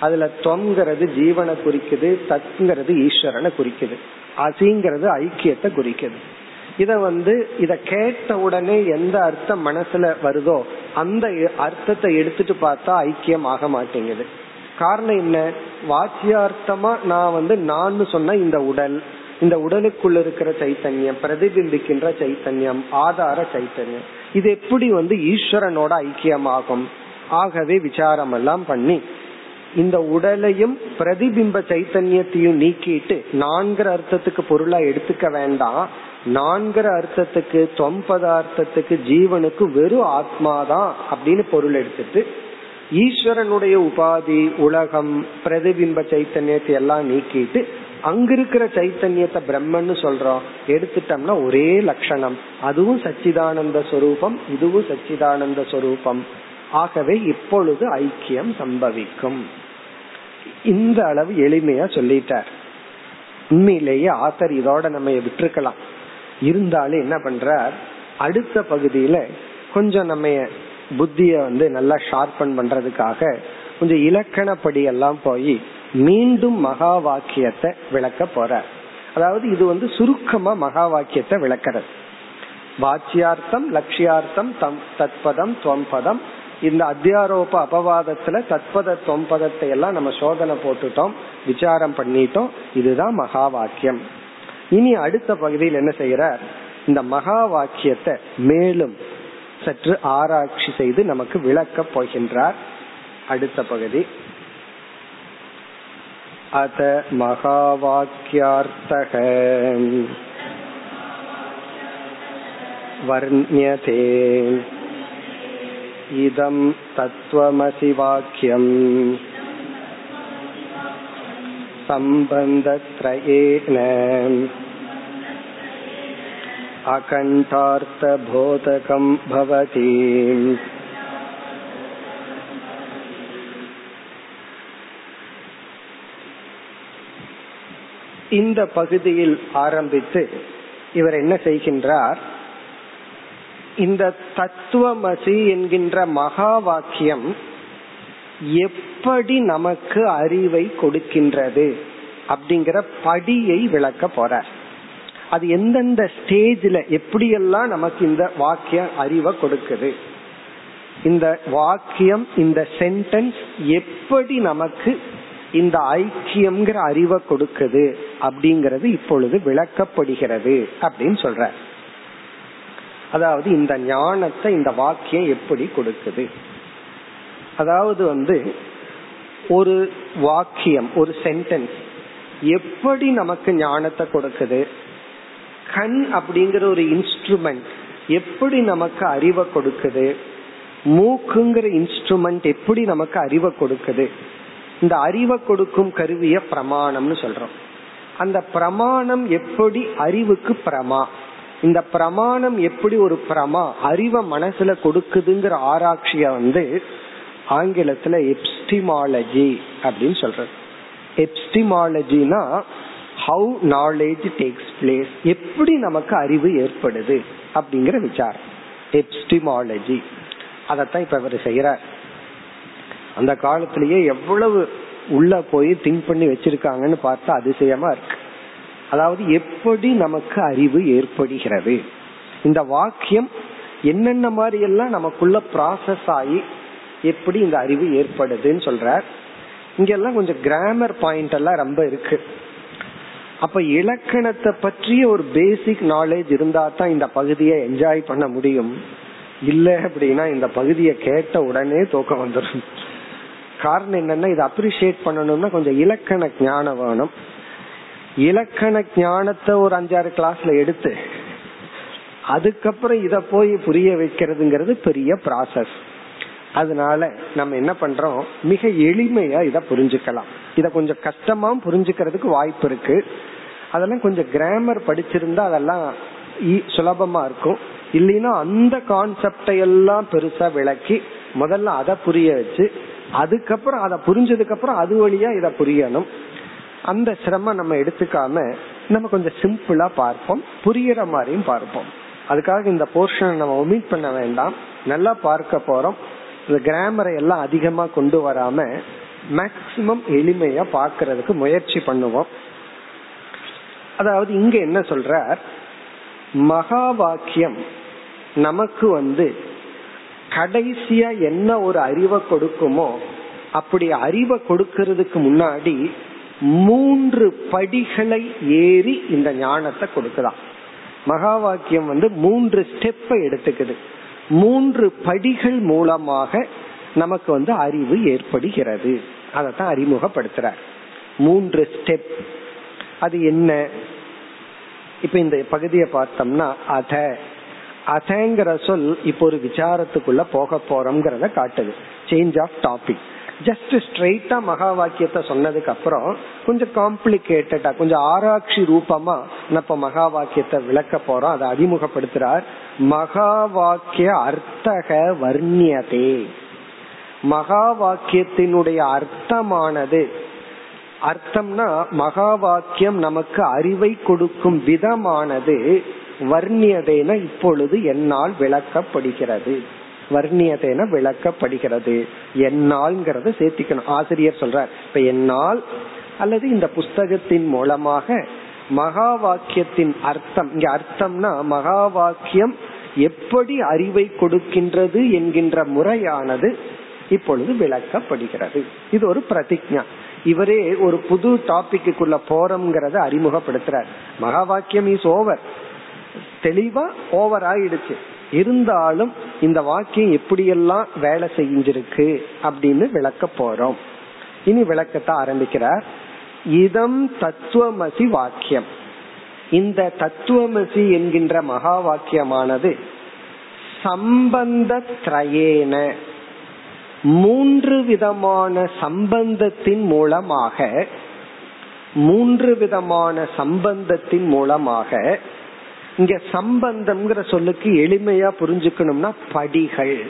அதுல தொங்கிறது ஜீவனை குறிக்குது தத்துங்கிறது ஈஸ்வரனை குறிக்குது. அசிங்கிறது ஐக்கியத்தை குறிக்குது. இத வந்து இத கேட்ட உடனே எந்த அர்த்தம் மனசுல வருதோ அந்த அர்த்தத்தை எடுத்துட்டு பார்த்தா ஐக்கியம் ஆக மாட்டேங்குது. காரணம் என்ன? வாக்கியார்த்தமா நான் வந்து நான் சொன்ன இந்த உடல் இந்த உடலுக்குள்ள இருக்கிற சைத்தன்யம் பிரதிபிம்பிக்கின்ற சைத்தன்யம் ஆதார சைத்தன்யம். இது எப்படி வந்து ஈஸ்வரனோட ஐக்கியமாகும்? ஆகவே விசாரம் எல்லாம் பண்ணி இந்த உடலையும் பிரதிபிம்ப சைத்தன்யத்தையும் நீக்கிட்டு நான்கிற அர்த்தத்துக்கு பொருளா எடுத்துக்க வேண்டாம். நான்கிற அர்த்தத்துக்கு தொம்பதார்த்தத்துக்கு ஜீவனுக்கு வெறும் ஆத்மாதான் அப்படின்னு பொருள் எடுத்துட்டு ஈஸ்வரனுடைய உபாதி உலகம் பிரதிபிம்ப சைத்தன்யத்தை எல்லாம் நீக்கிட்டு அங்க இருக்கிற சைத்தன்யத்தை பிரம்மன்னு சொல்றோம். எடுத்துட்டோம்னா ஒரே லட்சணம். அதுவும் சச்சிதானந்த சொரூபம் இதுவும் சச்சிதானந்த சொரூபம். ஆகவே இப்பொழுது ஐக்கியம் சம்பவிக்கும். இந்த அளவு எளிமையா சொல்லிட்டார். உண்மையிலேயே ஆத்தர் இதோட நம்ம விட்டுருக்கலாம். இருந்தாலும் என்ன பண்றார்? அடுத்த பகுதியில கொஞ்சம் நம்ம புத்திய வந்து நல்லா ஷார்பன் பண்றதுக்காக கொஞ்சம் இலக்கணப்படி எல்லாம் போய் மீண்டும் மகா வாக்கியத்தை விளக்க போற. அதாவது இது வந்து சுருக்கமா மகா வாக்கியத்தை விளக்கிறது. வாச்சியார்த்தம் லட்சியார்த்தம் தம் தத்பதம் துவம்பதம். இந்த அத்தியாரோப அபவாதத்துல தத்பத தொம்பதத்தை எல்லாம் நம்ம சோதனை போட்டுட்டோம் விசாரம் பண்ணிட்டோம். இதுதான் மகா வாக்கியம் இனி அடுத்த பகுதியில் என்ன செய்யறார் இந்த மகா வாக்கியத்தை மேலும் சற்று ஆராய்ச்சி செய்து நமக்கு விளக்க போகின்றார். அடுத்த பகுதி. अत महावाक्यार्थः वर्ण्यते इदं तत्त्वमसि वाक्यम् सम्बन्धत्रयेन अकण्ठार्थबोधकं भवति இந்த பகுதியில் ஆரம்பித்து இவர் என்ன செய்கின்றார்? இந்த தத்துவமசி என்கின்ற மகா வாக்கியம் எப்படி நமக்கு அறிவை கொடுக்கின்றது அப்படிங்கிற படியை விளக்க போறார். அது எந்தெந்த ஸ்டேஜ்ல எப்படியெல்லாம் நமக்கு இந்த வாக்கியம் அறிவை கொடுக்குது? இந்த வாக்கியம் இந்த சென்டென்ஸ் எப்படி நமக்கு இந்த ஐக்கியம்ங்கிற அறிவை கொடுக்குது அப்படிங்கறது இப்பொழுது விளக்கப்படுகிறது அப்படின்னு சொல்ற. அதாவது இந்த ஞானத்தை இந்த வாக்கியம் எப்படி கொடுக்குது? அதாவது வந்து ஒரு வாக்கியம் ஒரு சென்டென்ஸ் எப்படி நமக்கு ஞானத்தை கொடுக்குது? கண் அப்படிங்கிற ஒரு இன்ஸ்ட்ருமெண்ட் எப்படி நமக்கு அறிவை கொடுக்குது? மூக்குங்கிற இன்ஸ்ட்ருமெண்ட் எப்படி நமக்கு அறிவை கொடுக்குது? இந்த அறிவை கொடுக்கும் கருவிய பிரமாணம்னு சொல்றோம். அந்த பிரமாணம் எப்படி அறிவுக்கு பிரமா? இந்த பிரமாணம் எப்படி ஒரு பிரமா? அறிவை மனசுல கொடுக்குதுங்கிற ஆராய்ச்சிய வந்து ஆங்கிலத்துல எப்ஸ்டிமாலஜி அப்படின்னு சொல்றது. எப்ஸ்டிமாலஜினா ஹவு நாலேஜ் டேக்ஸ் பிளேஸ் எப்படி நமக்கு அறிவு ஏற்படுது அப்படிங்கிற விசாரம். எப்ஸ்டிமாலஜி. அதத்தான் இப்ப இவர் செய்யறார் அந்த காலத்திலேயே எவ்வளவு உள்ள போய் திங்க் பண்ணி வச்சிருக்காங்கன்னு பார்த்தா அதிசயமா இருக்கு. அதாவது எப்படி நமக்கு அறிவு ஏற்படுகிறது? இந்த வாக்கியம் என்னென்ன மாதிரி எல்லாம் நமக்குள்ள ப்ராசஸ் ஆகி எப்படி இந்த அறிவு ஏற்படுதுன்னு சொல்றார். இங்கெல்லாம் கொஞ்சம் கிராமர் பாயிண்ட் எல்லாம் ரொம்ப இருக்கு. அப்ப இலக்கணத்தை பற்றிய ஒரு பேசிக் நாலேஜ் இருந்தா தான் இந்த பகுதியை என்ஜாய் பண்ண முடியும். இல்ல அப்படின்னா இந்த பகுதியை கேட்ட உடனே தூக்கம் வந்துடும் காரணம் என்னன்னா இதை அப்ரிசியேட் பண்ணணும்னா கொஞ்சம் இலக்கண ஞானம் வேணும். இலக்கண ஞானத்தை ஒரு அஞ்சாறு கிளாஸ்ல எடுத்து அதுக்கப்புறம் இத போய் புரிய வைக்கிறதுங்கிறது பெரிய ப்ராசஸ் அதனால நம்ம என்ன பண்றோம்? மிக எளிமையா இத புரிஞ்சுக்கலாம். இத கொஞ்சம் கஷ்டமா புரிஞ்சுக்கிறதுக்கு வாய்ப்பு இருக்கு. அதெல்லாம் கொஞ்சம் கிராமர் படிச்சிருந்தா அதெல்லாம் சுலபமா இருக்கும். இல்லைன்னா அந்த கான்செப்டை எல்லாம் பெருசா விளக்கி முதல்ல அதை புரிய வச்சு அதுக்கப்புறம் அதை புரிஞ்சதுக்கு அப்புறம் அது வழியா இதை புரியணும். அந்த சிரமம் நம்ம எடுத்துக்காம நம்ம கொஞ்சம் சிம்பிளா பார்ப்போம். புரியற மாதிரியும் பார்ப்போம். அதுக்காக இந்த போர்ஷனை நம்ம ஒமிட் பண்ண வேண்டாம். நல்லா பார்க்க போறோம். இந்த கிராமரை எல்லாம் அதிகமா கொண்டு வராம மேக்சிமம் எளிமையா பார்க்கறதுக்கு முயற்சி பண்ணுவோம். அதாவது இங்க என்ன சொல்ற மகா வாக்கியம் நமக்கு வந்து கடைசியா என்ன ஒரு அறிவை கொடுக்குமோ அப்படி அறிவை கொடுக்கறதுக்கு முன்னாடி மூன்று படிகளை ஏறி இந்த ஞானத்தை கொடுக்கலாம். மகா வாக்கியம் வந்து மூன்று ஸ்டெப்பை எடுத்துக்குது. மூன்று படிகள் மூலமாக நமக்கு வந்து அறிவு ஏற்படுகிறது. அதைத்தான் அறிமுகப்படுத்துறார். மூன்று ஸ்டெப் அது என்ன? இப்ப இந்த பகுதியை பார்த்தோம்னா அத. அதங்கிற சொல் இப்போ ஒரு விசாரத்துக்குள்ள போக போறோம்ங்கிறத காட்டுது. சேஞ்ச் ஆஃப் டாபிக் ஜஸ்ட் ஸ்ட்ரெயிட்டா மகா வாக்கியத்தை சொன்னதுக்கு அப்புறம் கொஞ்சம் காம்ப்ளிகேட்டடா கொஞ்சம் ஆராய்ச்சி ரூபமா நம்ம மகா வாக்கியத்தை விளக்க போறோம். அதை அறிமுகப்படுத்துறார். மகா வாக்கிய அர்த்தக வர்ணியதே. மகா வாக்கியத்தினுடைய அர்த்தமானது. அர்த்தம்னா மகா வாக்கியம் நமக்கு அறிவை கொடுக்கும் விதமானது. வர்ணியதேன இப்பொழுது என்னால் விளக்கப்படுகிறது. வர்ணியதேன விளக்கப்படுகிறது. என்னால்ங்கிறத சேர்த்திக்கணும். ஆசிரியர் சொல்றார் இப்ப என்னால் அல்லது இந்த புஸ்தகத்தின் மூலமாக மகா வாக்கியத்தின் அர்த்தம் இங்க அர்த்தம்னா மகா வாக்கியம் எப்படி அறிவை கொடுக்கின்றது என்கின்ற முறையானது இப்பொழுது விளக்கப்படுகிறது. இது ஒரு பிரதிஜா இவரே ஒரு புது டாபிக்குள்ள போறோம்ங்கிறத அறிமுகப்படுத்துறார். மகா வாக்கியம் இஸ் ஓவர் தெளிவா ஓவர் ஆயிடுச்சு. இருந்தாலும் இந்த வாக்கியம் எப்படியெல்லாம் வேலை செஞ்சிருக்கு அப்படின்னு விளக்க போறோம். இனி விளக்கத்தை ஆரம்பிக்கிறார். இதம் தத்துவமசி வாக்கியம். இந்த தத்துவமசி என்கின்ற மகா வாக்கியமானது சம்பந்த திரயேன. மூன்று விதமான சம்பந்தத்தின் மூலமாக மூன்று விதமான சம்பந்தத்தின் மூலமாக இங்க சம்பந்தம்ங்கிற சொல்லுக்கு எளிமையா புரிஞ்சுக்கணும்னா படிகள்.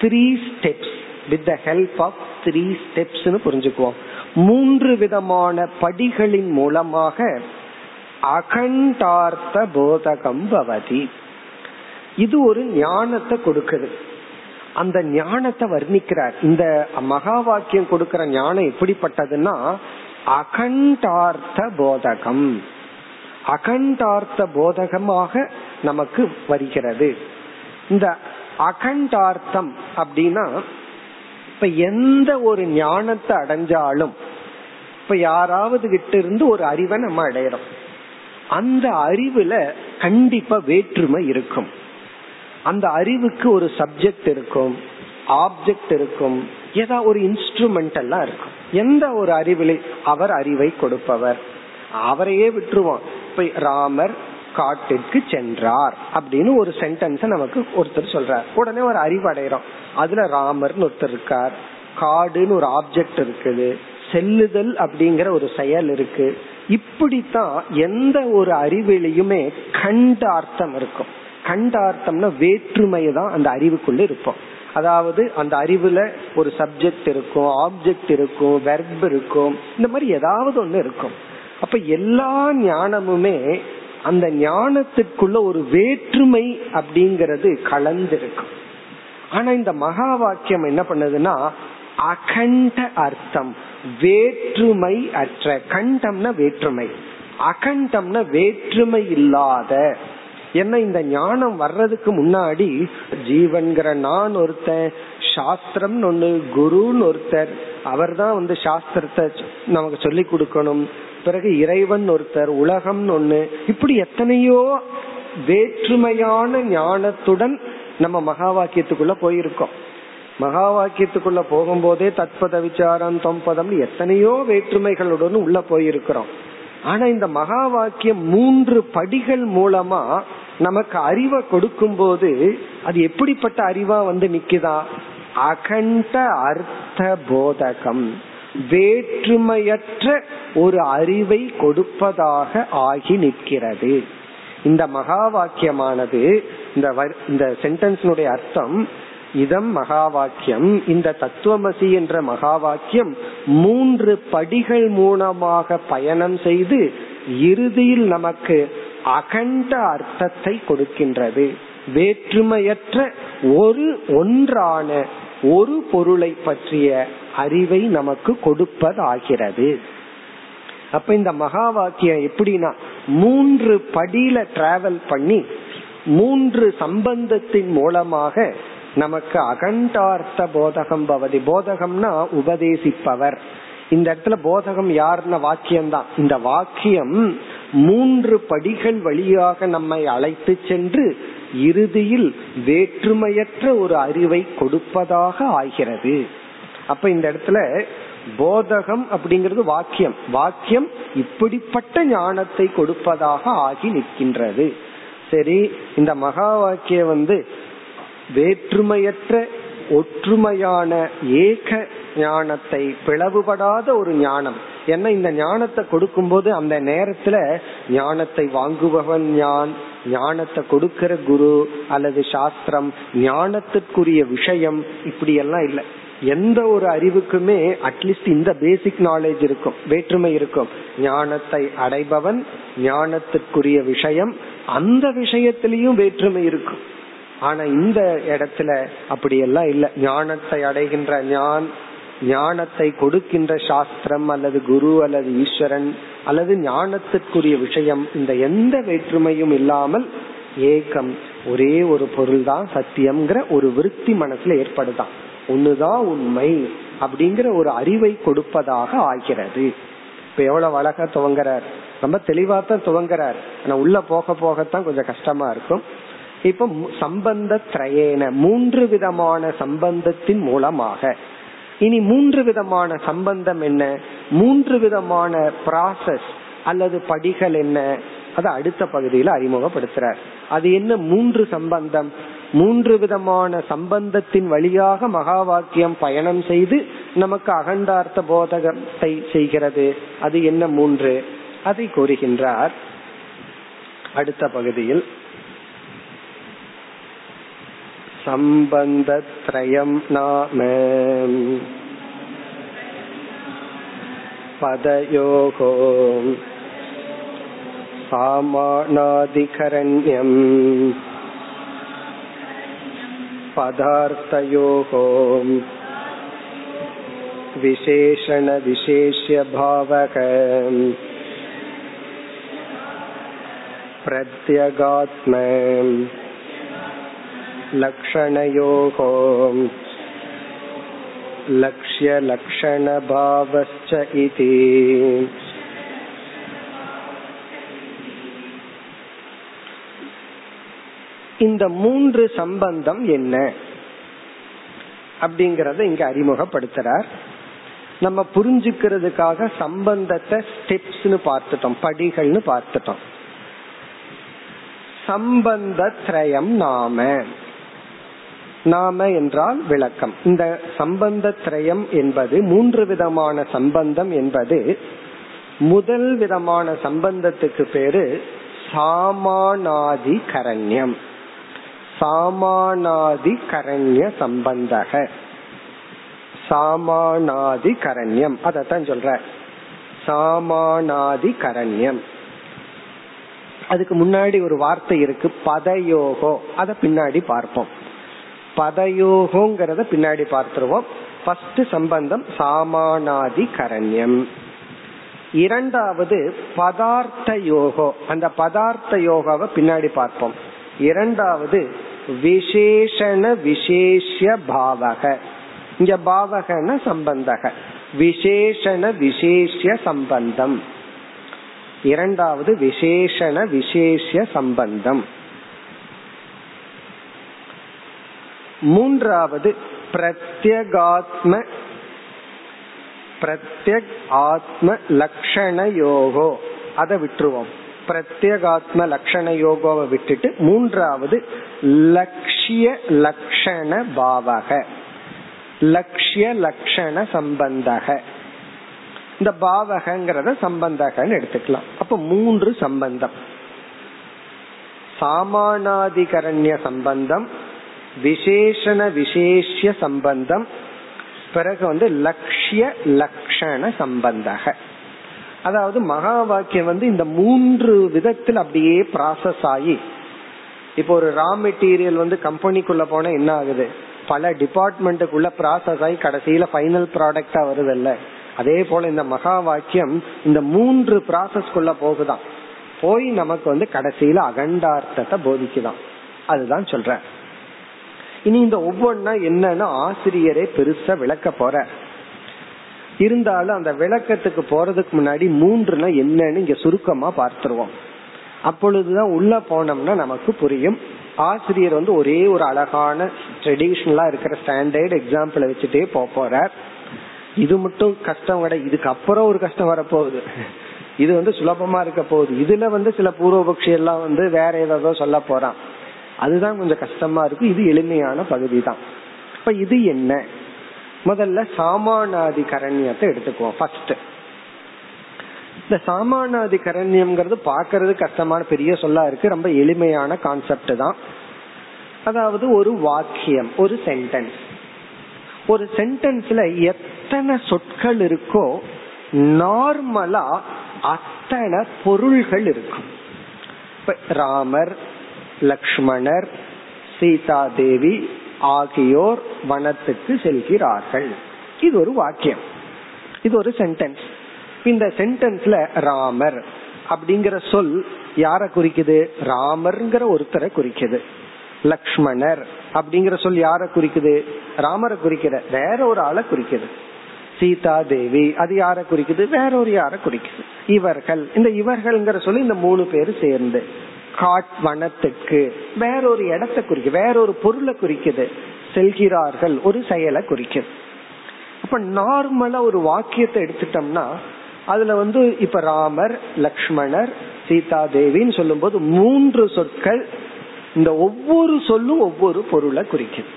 Three steps with the help of three steps புரிஞ்சுக்குவோம். மூன்று விதமான படிகளின் மூலமாக அகண்டார்த்த போதகம் பவதி. இது ஒரு ஞானத்தை கொடுக்குது. அந்த ஞானத்தை வர்ணிக்கிறார். இந்த மகா வாக்கியம் கொடுக்கிற ஞானம் எப்படிப்பட்டதுன்னா அகண்டார்த்த போதகம். அகண்டார்த்த போதகமாக நமக்கு வருகிறது. இந்த அகண்டார்த்தம் அப்படின்னா இப்ப எந்த ஒரு ஞானத்தை அடைஞ்சாலும் இப்ப யாராவது கிட்ட இருந்து ஒரு அறிவை நம்ம அடையிறோம். அந்த அறிவுல கண்டிப்பா வேற்றுமை இருக்கும். அந்த அறிவுக்கு ஒரு சப்ஜெக்ட் இருக்கும் ஆப்ஜெக்ட் இருக்கும் ஏதாவது ஒரு இன்ஸ்ட்ருமெண்ட் எல்லாம் இருக்கும். எந்த ஒரு அறிவிலை அவர் அறிவை கொடுப்பவர். அவரையே விட்டுருவோம் இப்ப ராமர் காட்டிற்கு சென்றார் அப்படின்னு ஒரு சென்டென்ஸ நமக்கு ஒருத்தர் சொல்றார். உடனே ஒரு அறிவு அடைகிறோம் அதுல ராமர்னு ஒருத்தர் இருக்கார். காடுன்னு ஒரு ஆப்ஜெக்ட் இருக்குது. செல்லுதல் அப்படிங்கிற ஒரு செயல் இருக்கு. இப்படித்தான் எந்த ஒரு அறிவிலையுமே கண்ட அர்த்தம் இருக்கும். கண்டார்த்தம்னா வேற்றுமை தான் அந்த அறிவுக்குள்ள இருப்போம். அதாவது அந்த அறிவுல ஒரு சப்ஜெக்ட் இருக்கும் ஆப்ஜெக்ட் இருக்கும் வெர்ப் இருக்கும். இந்த மாதிரி ஏதாவது ஒண்ணு இருக்கும். அப்ப எல்லா ஞானமுமே அந்த ஞானத்துக்குள்ள ஒரு வேற்றுமை அப்படிங்கறது கலந்திருக்கும் ஆனா இந்த மகா வாக்கியம் என்ன பண்ணுதுன்னா அகண்ட அர்த்தம் வேற்றுமை அற்ற. கண்டம்னா வேற்றுமை. அகண்டம்னா வேற்றுமை இல்லாத. என்ன இந்த ஞானம் வர்றதுக்கு முன்னாடி ஜீவன்கிற நான் ஒருத்தன் சாஸ்திரம் ஒண்ணு குருன்னு ஒருத்தர் அவர் தான் வந்து சாஸ்திரத்தை நமக்கு சொல்லி கொடுக்கணும். பிறகு இறைவன் ஒருத்தர் உலகம் ஒண்ணு இப்படி எத்தனையோ வேற்றுமையான ஞானத்துடன் நம்ம மகா வாக்கியத்துக்குள்ள போயிருக்கோம். மகா வாக்கியத்துக்குள்ள போகும்போதே தத்பத விசாரம் தொம்பதம் எத்தனையோ வேற்றுமைகளுடன் உள்ள போயிருக்கிறோம். ஆனா இந்த மகா வாக்கியம் மூன்று படிகள் மூலமா நமக்கு அறிவை கொடுக்கும் போது அது எப்படிப்பட்ட அறிவா வந்து நிக்குதா? அகண்ட அர்த்த போதகம் வேற்றுமையற்ற ஒரு அறிவை கொடுப்பதாக ஆகி நிற்கிறது. இந்த மகா வாக்கியமானது இந்த இந்த சென்டென்ஸினுடைய அர்த்தம் இதம் மகா வாக்கியம் இந்த தத்துவமசி என்ற மகா வாக்கியம் மூன்று படிகள் மூலமாக பயணம் செய்து இறுதியில் நமக்கு அகண்ட அர்த்தத்தை கொடுக்கின்றது. வேற்றுமையற்ற ஒரு ஒன்றான ஒரு பொருளை பற்றிய அறிவை நமக்கு கொடுப்பதாகிறது. அப்ப இந்த மகா வாக்கியம் எப்படின்னா மூன்று படியில டிராவல் பண்ணி மூன்று சம்பந்தத்தின் மூலமாக நமக்கு அகண்டார்த்த போதகம் பவதி. போதகம்னா உபதேசிப்பவர். இந்த இடத்துல போதகம் யாருன வாக்கியம் தான் இந்த வாக்கியம் மூன்று படிகள் வழியாக நம்மை அழைத்து சென்று இறுதியில் வேற்றுமையற்ற ஒரு அறிவை கொடுப்பதாக ஆகிறது. அப்ப இந்த இடத்துல போதகம் அப்படிங்கிறது வாக்கியம். வாக்கியம் இப்படிப்பட்ட ஞானத்தை கொடுப்பதாக ஆகி நிற்கின்றது. சரி இந்த மகா வாக்கியம் வந்து வேற்றுமையற்ற ஒற்றுமையான ஏக ஞானத்தை பிளவுபடாத ஒரு ஞானம். ஏன்னா இந்த ஞானத்தை கொடுக்கும் போது அந்த நேரத்துல ஞானத்தை வாங்குபவன் ஞான் ஞானத்தை கொடுக்கிற குரு அல்லது சாஸ்திரம் ஞானத்திற்குரிய விஷயம் இப்படி எல்லாம் இல்லை. எந்த ஒரு அறிவுக்குமே அட்லீஸ்ட் இந்த பேசிக் நாலேஜ் இருக்கும் வேற்றுமை இருக்கும். ஞானத்தை அடைபவன் ஞானத்திற்குரிய விஷயம் அந்த விஷயத்திலையும் வேற்றுமை இருக்கும். ஆனா இந்த இடத்துல அப்படியெல்லாம் இல்ல. ஞானத்தை அடைகின்ற ஞான் ஞானத்தை கொடுக்கின்ற சாஸ்திரம் அல்லது குரு அல்லது ஈஸ்வரன் அல்லது ஞானத்திற்குரிய விஷயம் இந்த எந்த வேற்றுமையும் இல்லாமல் ஏக்கம் ஒரே ஒரு பொருள் தான் சத்தியம்ங்கிற ஒரு விருத்தி மனசுல ஏற்படுதான். ஒண்ணுதான் உண்மை அப்படிங்கிற ஒரு அறிவை கொடுப்பதாக ஆகிறது. இப்ப எவ்வளவு அழகா துவங்குறார். ரொம்ப தெளிவா தான் துவங்குறார். ஆனா உள்ள போக போகத்தான் கொஞ்சம் கஷ்டமா இருக்கும். இப்ப சம்பந்த திரையேன மூன்று விதமான சம்பந்தத்தின் மூலமாக இனி மூன்று விதமான சம்பந்தம் என்ன? மூன்று விதமான ப்ராசஸ் அல்லது படிகள் என்ன? அதை அடுத்த பகுதியில் அறிமுகப்படுத்துறார். அது என்ன மூன்று சம்பந்தம்? மூன்று விதமான சம்பந்தத்தின் வழியாக மகா வாக்கியம் பயணம் செய்து நமக்கு அகண்டார்த்த போதகத்தை செய்கிறது. அது என்ன மூன்று? அதை கூறுகின்றார். அடுத்த பகுதியில் सम्बन्धत्रयं नाम। पदयोः सामानाधिकरण्यम् पदार्थयोः विशेषणविशेष्यभावक। प्रत्यगात्म। लक्षणयोः लक्ष्यलक्षणभावश्च इति இந்த மூன்று சம்பந்தம் என்ன அப்படிங்கறத இங்க அறிமுகப்படுத்துறார் நம்ம புரிஞ்சுக்கிறதுக்காக சம்பந்தத்தை ஸ்டெப்ஸ்னு பார்த்துட்டோம் படிகள்னு பார்த்துட்டோம் சம்பந்த திரயம் நாம நாம என்றால் விளக்கம். இந்த சம்பந்த திரயம் என்பது மூன்று விதமான சம்பந்தம் என்பது முதல் விதமான சம்பந்தத்துக்கு பேரு சாமானாதி கரண்யம் சாமானாதி கரண்ய சம்பந்தக. சாமானாதி கரண்யம் அதத்தான் சொல்ற. சாமானாதி கரண்யம் அதுக்கு முன்னாடி ஒரு வார்த்தை இருக்கு பதயோகோ. அத பின்னாடி பார்ப்போம். பதயோகோங்கிறத பின்னாடி பார்த்துருவோம். ஃபர்ஸ்ட் சம்பந்தம் சாமானாதி கரண்யம் இரண்டாவது பதார்த்த யோகோ அந்த பதார்த்த யோகாவை பின்னாடி பார்ப்போம். இரண்டாவது விசேஷண விசேஷ பாவக. இங்க பாவகன சம்பந்தக. விசேஷண விசேஷ சம்பந்தம். இரண்டாவது விசேஷண விசேஷ சம்பந்தம். மூன்றாவது பிரத்யகாத்ம பிரத்யக் ஆத்ம லக்ஷண யோகோ அதை விட்டுருவோம். பிரத்யகாத்ம லக்ஷண யோகோவை விட்டுட்டு மூன்றாவது லட்சிய லக்ஷண பாவக. லட்சிய லட்சண சம்பந்தக. இந்த பாவகங்கிறத சம்பந்தகன்னு எடுத்துக்கலாம். அப்ப மூன்று சம்பந்தம். சாமானாதிகரண்ய சம்பந்தம் விசேஷண விசேஷ சம்பந்தம். பிறகு வந்து லட்சிய லட்சண சம்பந்தக. அதாவது மகா வாக்கியம் வந்து இந்த மூன்று விதத்தில் அப்படியே ப்ராசஸ் ஆகி இப்போ ஒரு ரா மெட்டீரியல் வந்து கம்பெனிக்குள்ள போனா என்ன ஆகுது? பல டிபார்ட்மெண்ட்டுக்குள்ள ப்ராசஸ் ஆகி கடைசியில ஃபைனல் ப்ராடக்டா வருதல்ல. அதே போல இந்த மகா வாக்கியம் இந்த மூன்று ப்ராசஸ்குள்ள போகுதான். போய் நமக்கு வந்து கடைசியில அகண்டார்த்தத்தை போதிக்குதான். அதுதான் சொல்றேன். இனி இந்த ஒவ்வொன்னா என்னன்னு ஆசிரியரே பெருசா விளக்க போற. இருந்தாலும் அந்த விளக்கத்துக்கு போறதுக்கு முன்னாடி மூன்றுனா என்னன்னு இங்க சுருக்கமா பார்த்துருவோம். அப்பொழுதுதான் உள்ள போனோம்னா நமக்கு புரியும். ஆசிரியர் வந்து ஒரே ஒரு அழகான ட்ரெடிஷ்னலா இருக்கிற ஸ்டாண்டர்ட் எக்ஸாம்பிள் வச்சுட்டே போறார் இது மட்டும் கஷ்டம் விட இதுக்கு அப்புறம் ஒரு கஷ்டம் வரப்போகுது. இது வந்து சுலபமா இருக்க போகுது. இதுல வந்து சில பூர்வபக்ஷி எல்லாம் வந்து வேற ஏதாவது சொல்ல போறான். அதுதான் கொஞ்சம் கஷ்டமா இருக்கும் இது எளிமையான பகுதி தான் இப்ப இது என்ன? முதல்ல சாமானாதி கரண்யத்தை எடுத்துக்குவோம். ஃபர்ஸ்ட் இந்த சாமானாதி கரண்யம்ங்கிறது பாக்குறது கஷ்டமான பெரிய சொல்லா இருக்கு. ரொம்ப எளிமையான கான்செப்ட் தான். அதாவது ஒரு வாக்கியம் ஒரு சென்டென்ஸ் ஒரு சென்டென்ஸ்ல எத்தனை சொற்கள் இருக்கோ நார்மலா அத்தனை பொருள்கள் இருக்கும். ராமர் லக்ஷ்மணர் சீதா தேவி ஆகியோர் வனத்துக்கு செல்கிறார்கள். இது ஒரு வாக்கியம். இது ஒரு சென்டென்ஸ் இந்த சென்டென்ஸ்ல ராமர் அப்படிங்கிற சொல் யார குறிக்குது? ராமர்ங்கிற ஒருத்தரை குறிக்குது. லக்ஷ்மணர் அப்படிங்கிற சொல் யார குறிக்குது? ராமரை குறிக்கிற வேற ஒரு ஆளை குறிக்குது. சீதா தேவி அது யார குறிக்குது? வேற ஒரு யார குறிக்குது? இவர்கள். இந்த இவர்கள்ங்கிற சொல்லி இந்த மூணு பேர் சேர்ந்து. காட் வனத்துக்கு வேறொரு இடத்தை குறிக்கு வேறொரு பொருளை குறிக்குது. செல்கிறார்கள் ஒரு செயலை குறிக்குது அப்ப நார்மலா ஒரு வாக்கியத்தை எடுத்துட்டோம்னா அதுல வந்து இப்ப ராமர் லக்ஷ்மணர் சீதா தேவின்னு சொல்லும் போது மூன்று சொற்கள் இந்த ஒவ்வொரு சொல்லும் ஒவ்வொரு பொருளை குறிக்கும்.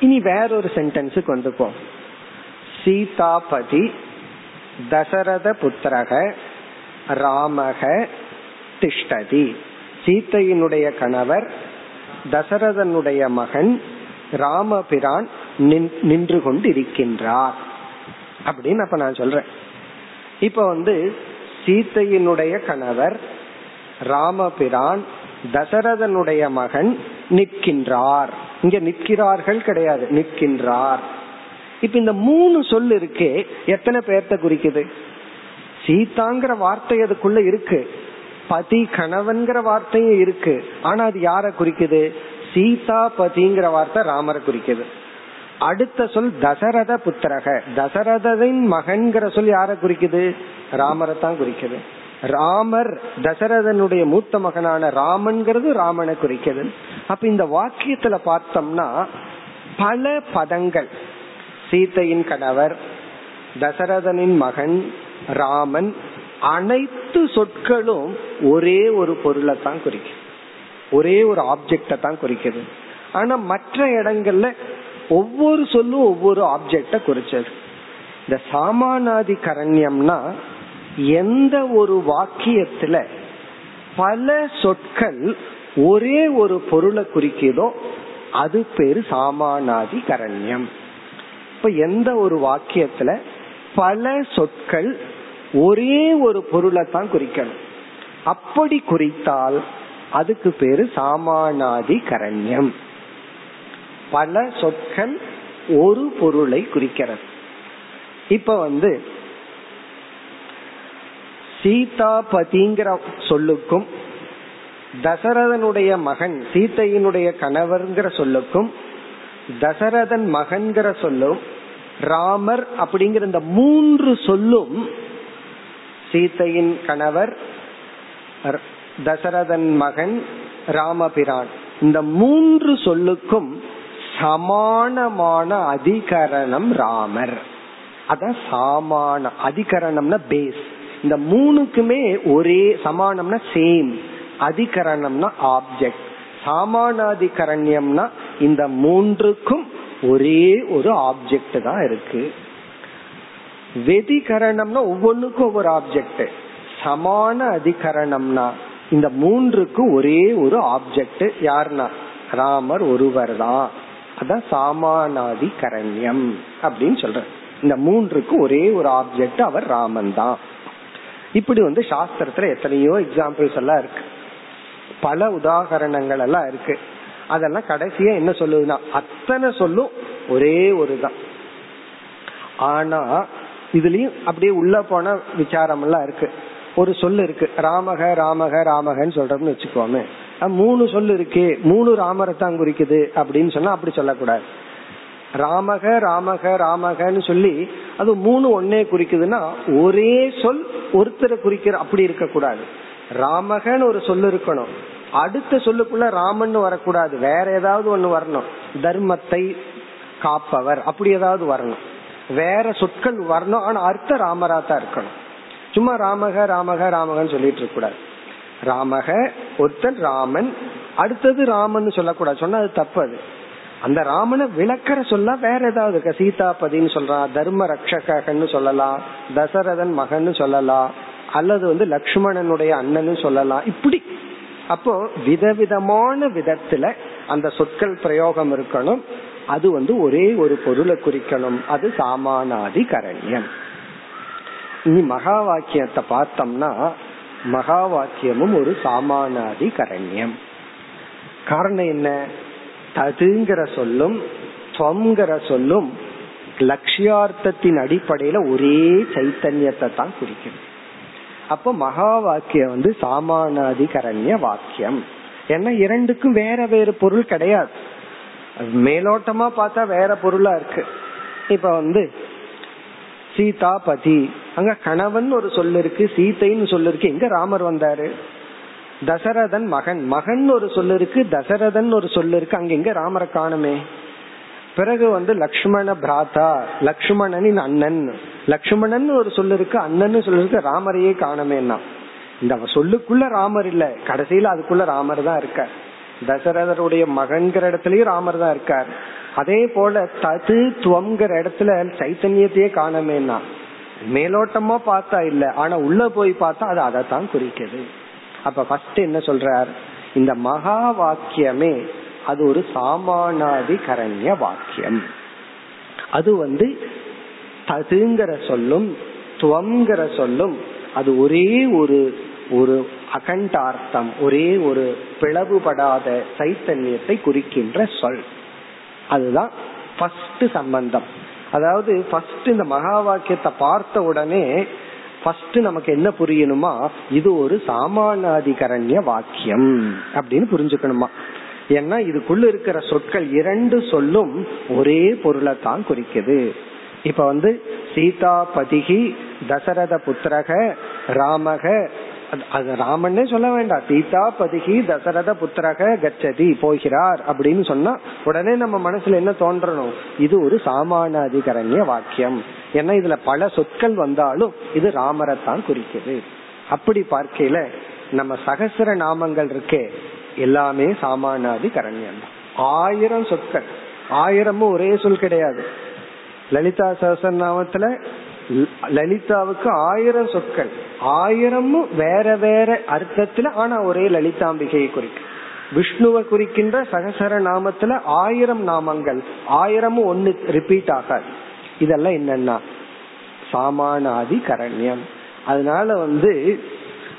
இனி வேறொரு சென்டென்ஸுக்கு வந்துப்போம் சீதாபதி தசரத புத்திரக ராமக திஷ்டதி சீத்தையினுடைய கணவர் தசரதனுடைய மகன் ராமபிரான் நின்று கொண்டு இருக்கின்றார் அப்படின்னு அப்ப நான் சொல்றேன். இப்ப வந்து சீத்தையினுடைய கணவர் ராமபிரான் தசரதனுடைய மகன் நிற்கின்றார். இங்க நிற்கிறார்கள் கிடையாது நிற்கின்றார். இப்ப இந்த மூணு சொல் இருக்கே எத்தனை பேர்த்த குறிக்குது? சீதாங்கிற வார்த்தை அதுக்குள்ள இருக்கு. பதி கணவன்கிற வார்த்தையும் இருக்கு. ஆனா அது யார குறிக்குது? சீதா பதிங்கிற வார்த்தை ராமரை குறிக்குது. அடுத்த சொல் தசரத புத்திரக. தசரதின் மகன்கிற சொல் யார குறிக்குது? ராமரை தான் குறிக்குது. ராமர் தசரதனுடைய மூத்த மகனான ராமன்கிறது ராமனை குறிக்கிறது அப்ப இந்த வாக்கியத்துல பார்த்தோம்னா பல பதங்கள். சீத்தையின் கணவர் தசரதனின் மகன் ராமன் அனைத்து சொற்களும் ஒரே ஒரு பொருளை தான் குறிக்கும். ஒரே ஒரு ஆப்ஜெக்ட தான் குறிக்கிறது ஆனா மற்ற இடங்கள்ல ஒவ்வொரு சொல்லும் ஒவ்வொரு ஆப்ஜெக்ட குறிச்சது. இந்த சாமானாதி கரண்யம்னா எந்த ஒரு வாக்கியத்துல பல சொற்கள் ஒரே ஒரு பொருளை குறிக்கிறதோ அது பேரு சாமானாதி கரண்யம் இப்ப எந்த ஒரு வாக்கியத்துல பல சொற்கள் ஒரே ஒரு பொருளை தான் குறிக்கணும். அப்படி குறித்தால் அதுக்கு பேரு சாமானாதி கரண்யம் பல சொற்கள் ஒரு பொருளை குறிக்கிறது. இப்ப வந்து சீதாபதிங்கிற சொல்லுக்கும் தசரதனுடைய மகன் சீத்தையினுடைய கணவர்ங்கிற சொல்லுக்கும் தசரதன் மகன்கிற சொல்லும் ராமர் அப்படிங்கிற இந்த மூன்று சொல்லும் சீத்தையின் கணவர் தசரதன் மகன் ராமபிரான். இந்த மூன்று சொல்லுக்கும் சமானமான அதிகரணம் ராமர். அதான் சாமான அதிகரணம்னா பேஸ் இந்த மூணுக்குமே ஒரே சமானம்னா சேம் அதிகரணம்னா ஆப்ஜெக்ட் சாமானாதிகரண்யம்னா இந்த மூன்றுக்கும் ஒரே ஒரு ஆப்ஜெக்ட் தான் இருக்கு. வெதிகரணம்னா ஒவ்வொன்றுக்கும் ஒவ்வொரு ஆப்ஜெக்ட் சமான அதிகரணம்னா இந்த மூன்றுக்கு ஒரே ஒரு ஆப்ஜெக்ட் யாருன்னா? ராமர் ஒருவர் தான் அதான் சாமானாதி கரண்யம் அப்படின்னு சொல்ற இந்த மூன்றுக்கு ஒரே ஒரு ஆப்ஜெக்ட் அவர் ராமன் தான் இப்படி வந்து சாஸ்திரத்துல எத்தனையோ எக்ஸாம்பிள்ஸ் எல்லாம் இருக்கு. பல உதாகரணங்கள் எல்லாம் இருக்கு. அதெல்லாம் கடைசியா என்ன சொல்லுதுன்னா அத்தனை சொல்லும் ஒரே ஒரு தான் ஆனா இதுலயும் அப்படியே உள்ள போன விசாரம் எல்லாம் இருக்கு. ஒரு சொல் இருக்கு. ராமக ராமக ராமகன்னு சொல்றோம்னு வச்சுக்கோமே. மூணு சொல் இருக்கே. மூணு ராமரை தான் குறிக்குது அப்படின்னு சொன்னா அப்படி சொல்லக்கூடாது. ராமக ராமக ராமகன்னு சொல்லி அது மூணு ஒன்னே குறிக்குதுன்னா ஒரே சொல் ஒருத்தரை குறிக்கிற அப்படி இருக்க கூடாது ராமகன்னு ஒரு சொல் இருக்கணும். அடுத்த சொல்லுக்குள்ள ராமன் வரக்கூடாது. வேற ஏதாவது ஒண்ணு வரணும். தர்மத்தை காப்பவர். அப்படி ஏதாவது வரணும். வேற சொற்கள் வரணும். ஆனா அர்த்த ராமரா தான் இருக்கணும். சும்மா ராமக ராமக ராமகன்னு சொல்லிட்டு இருக்க கூடாது. ராமக ஒருத்தன் ராமன். அடுத்தது ராமன் சொல்லக்கூடாது. சொன்னா அது தப்பு அது. அந்த ராமனை விளக்கற சொல்ல வேற ஏதாவது இருக்க. சீதாபதினு சொல்றான் தர்ம ரக்ஷகன்னு சொல்லலாம் தசரதன் மகன் சொல்லலாம் அல்லது வந்து லக்ஷ்மணனுடைய அண்ணன்னு சொல்லலாம். இப்படி. அப்போ விதவிதமான விதத்துல அந்த சொற்கள் பிரயோகம் இருக்கணும். அது வந்து ஒரே ஒரு பொருளை குறிக்கணும். அது சாமானாதி கரண்யம் இனி மகா வாக்கியத்தை பார்த்தோம்னா மகா வாக்கியமும் ஒரு சாமானாதி கரண்யம் காரணம் என்ன? ததுங்கிற சொல்லும் துவங்கிற சொல்லும் லட்சியார்த்தத்தின் அடிப்படையில ஒரே சைத்தன்யத்தை தான் குறிக்கும் அப்போ மகா வாக்கியம் வந்து சாமானாதிகரண்ய வாக்கியம். ஏன்னா இரண்டுக்கும் வேற வேறு பொருள் கிடையாது. மேலோட்டமா பார்த்தா வேற பொருளா இருக்கு. இப்ப வந்து சீதா பதி அங்க கணவன் ஒரு சொல்லு இருக்கு சீத்தைன்னு சொல்லு இருக்கு. எங்க ராமர் வந்தாரு? தசரதன் மகன். மகன் ஒரு சொல்லு இருக்கு தசரதன் ஒரு சொல்லு இருக்கு. அங்க எங்க ராமரை காணுமே? பிறகு வந்து லக்ஷ்மண பிராதா லக்ஷ்மணனின் அண்ணன். லக்ஷ்மணன் ஒரு சொல்லு இருக்கு அண்ணன் சொல்லு இருக்கு. ராமரையே காணமேனா இந்த சொல்லுக்குள்ள ராமர் இல்ல. கடைசியில அதுக்குள்ள ராமர் தான் இருக்கார். தசரதருடைய மகன்கிற இடத்துலயும் ராமர் தான் இருக்கார். அதே போல தது துவங்கிற இடத்துல சைத்தன்யத்தையே காணமேனா மேலோட்டமா பார்த்தா இல்ல ஆனா உள்ள போய் பார்த்தா அது அதை தான் குறிக்குது. அப்ப ஃபர்ஸ்ட் என்ன சொல்றார்? இந்த மகா வாக்கியமே அது ஒரு சாமானாதி கரண்ய வாக்கியம். அது வந்து ததுங்கிற சொல்லும் துவங்கிற சொல்லும் அது ஒரே ஒரு ஒரு அகண்டார்த்தம் ஒரே ஒரு பிளவுபடாத சைத்தன்யத்தை குறிக்கின்ற சொல். அதுதான் ஃபர்ஸ்ட் சம்பந்தம். அதாவது ஃபர்ஸ்ட் இந்த மகா வாக்கியத்தை பார்த்த உடனே ஃபர்ஸ்ட் நமக்கு என்ன புரியணுமா? இது ஒரு சாமானாதிகரண்ய வாக்கியம் அப்படின்னு புரிஞ்சுக்கணுமா? ஏன்னா இதுக்குள்ள இருக்கிற சொற்கள் இரண்டு சொல்லும் ஒரே பொருளை தான் குறிக்குது. இப்ப வந்து சீதா பதிகி தசரத புத்திரக ராமக அது ராமன்னே சொல்ல வேண்டாம். சீதா பதுகி தசரத புத்திரக கச்சதி போகிறார் அப்படின்னு சொன்னா உடனே நம்ம மனசுல என்ன தோன்றணும்? இது ஒரு சாமான அதிகரண்ய வாக்கியம். ஏன்னா இதுல பல சொற்கள் வந்தாலும் இது ராமரைத்தான் குறிக்குது. அப்படி பார்க்கையில நம்ம சகசர நாமங்கள் இருக்கே எல்லாமே சாமானாதி கரண்யம் தான். ஆயிரம் சொற்கள். ஆயிரமும் ஒரே சொல் கிடையாது. லலிதா சகசரநாமத்துல லலிதாவுக்கு ஆயிரம் சொற்கள். ஆயிரமும் வேற வேற அர்த்தத்துல ஆனா ஒரே லலிதாம்பிகையை குறிக்கும். விஷ்ணுவை குறிக்கின்ற சகசர நாமத்துல ஆயிரம் நாமங்கள் ஆயிரமும் ஒன்னு ரிப்பீட் ஆகாது இதெல்லாம் என்னன்னா சாமானாதி கரண்யம் அதனால வந்து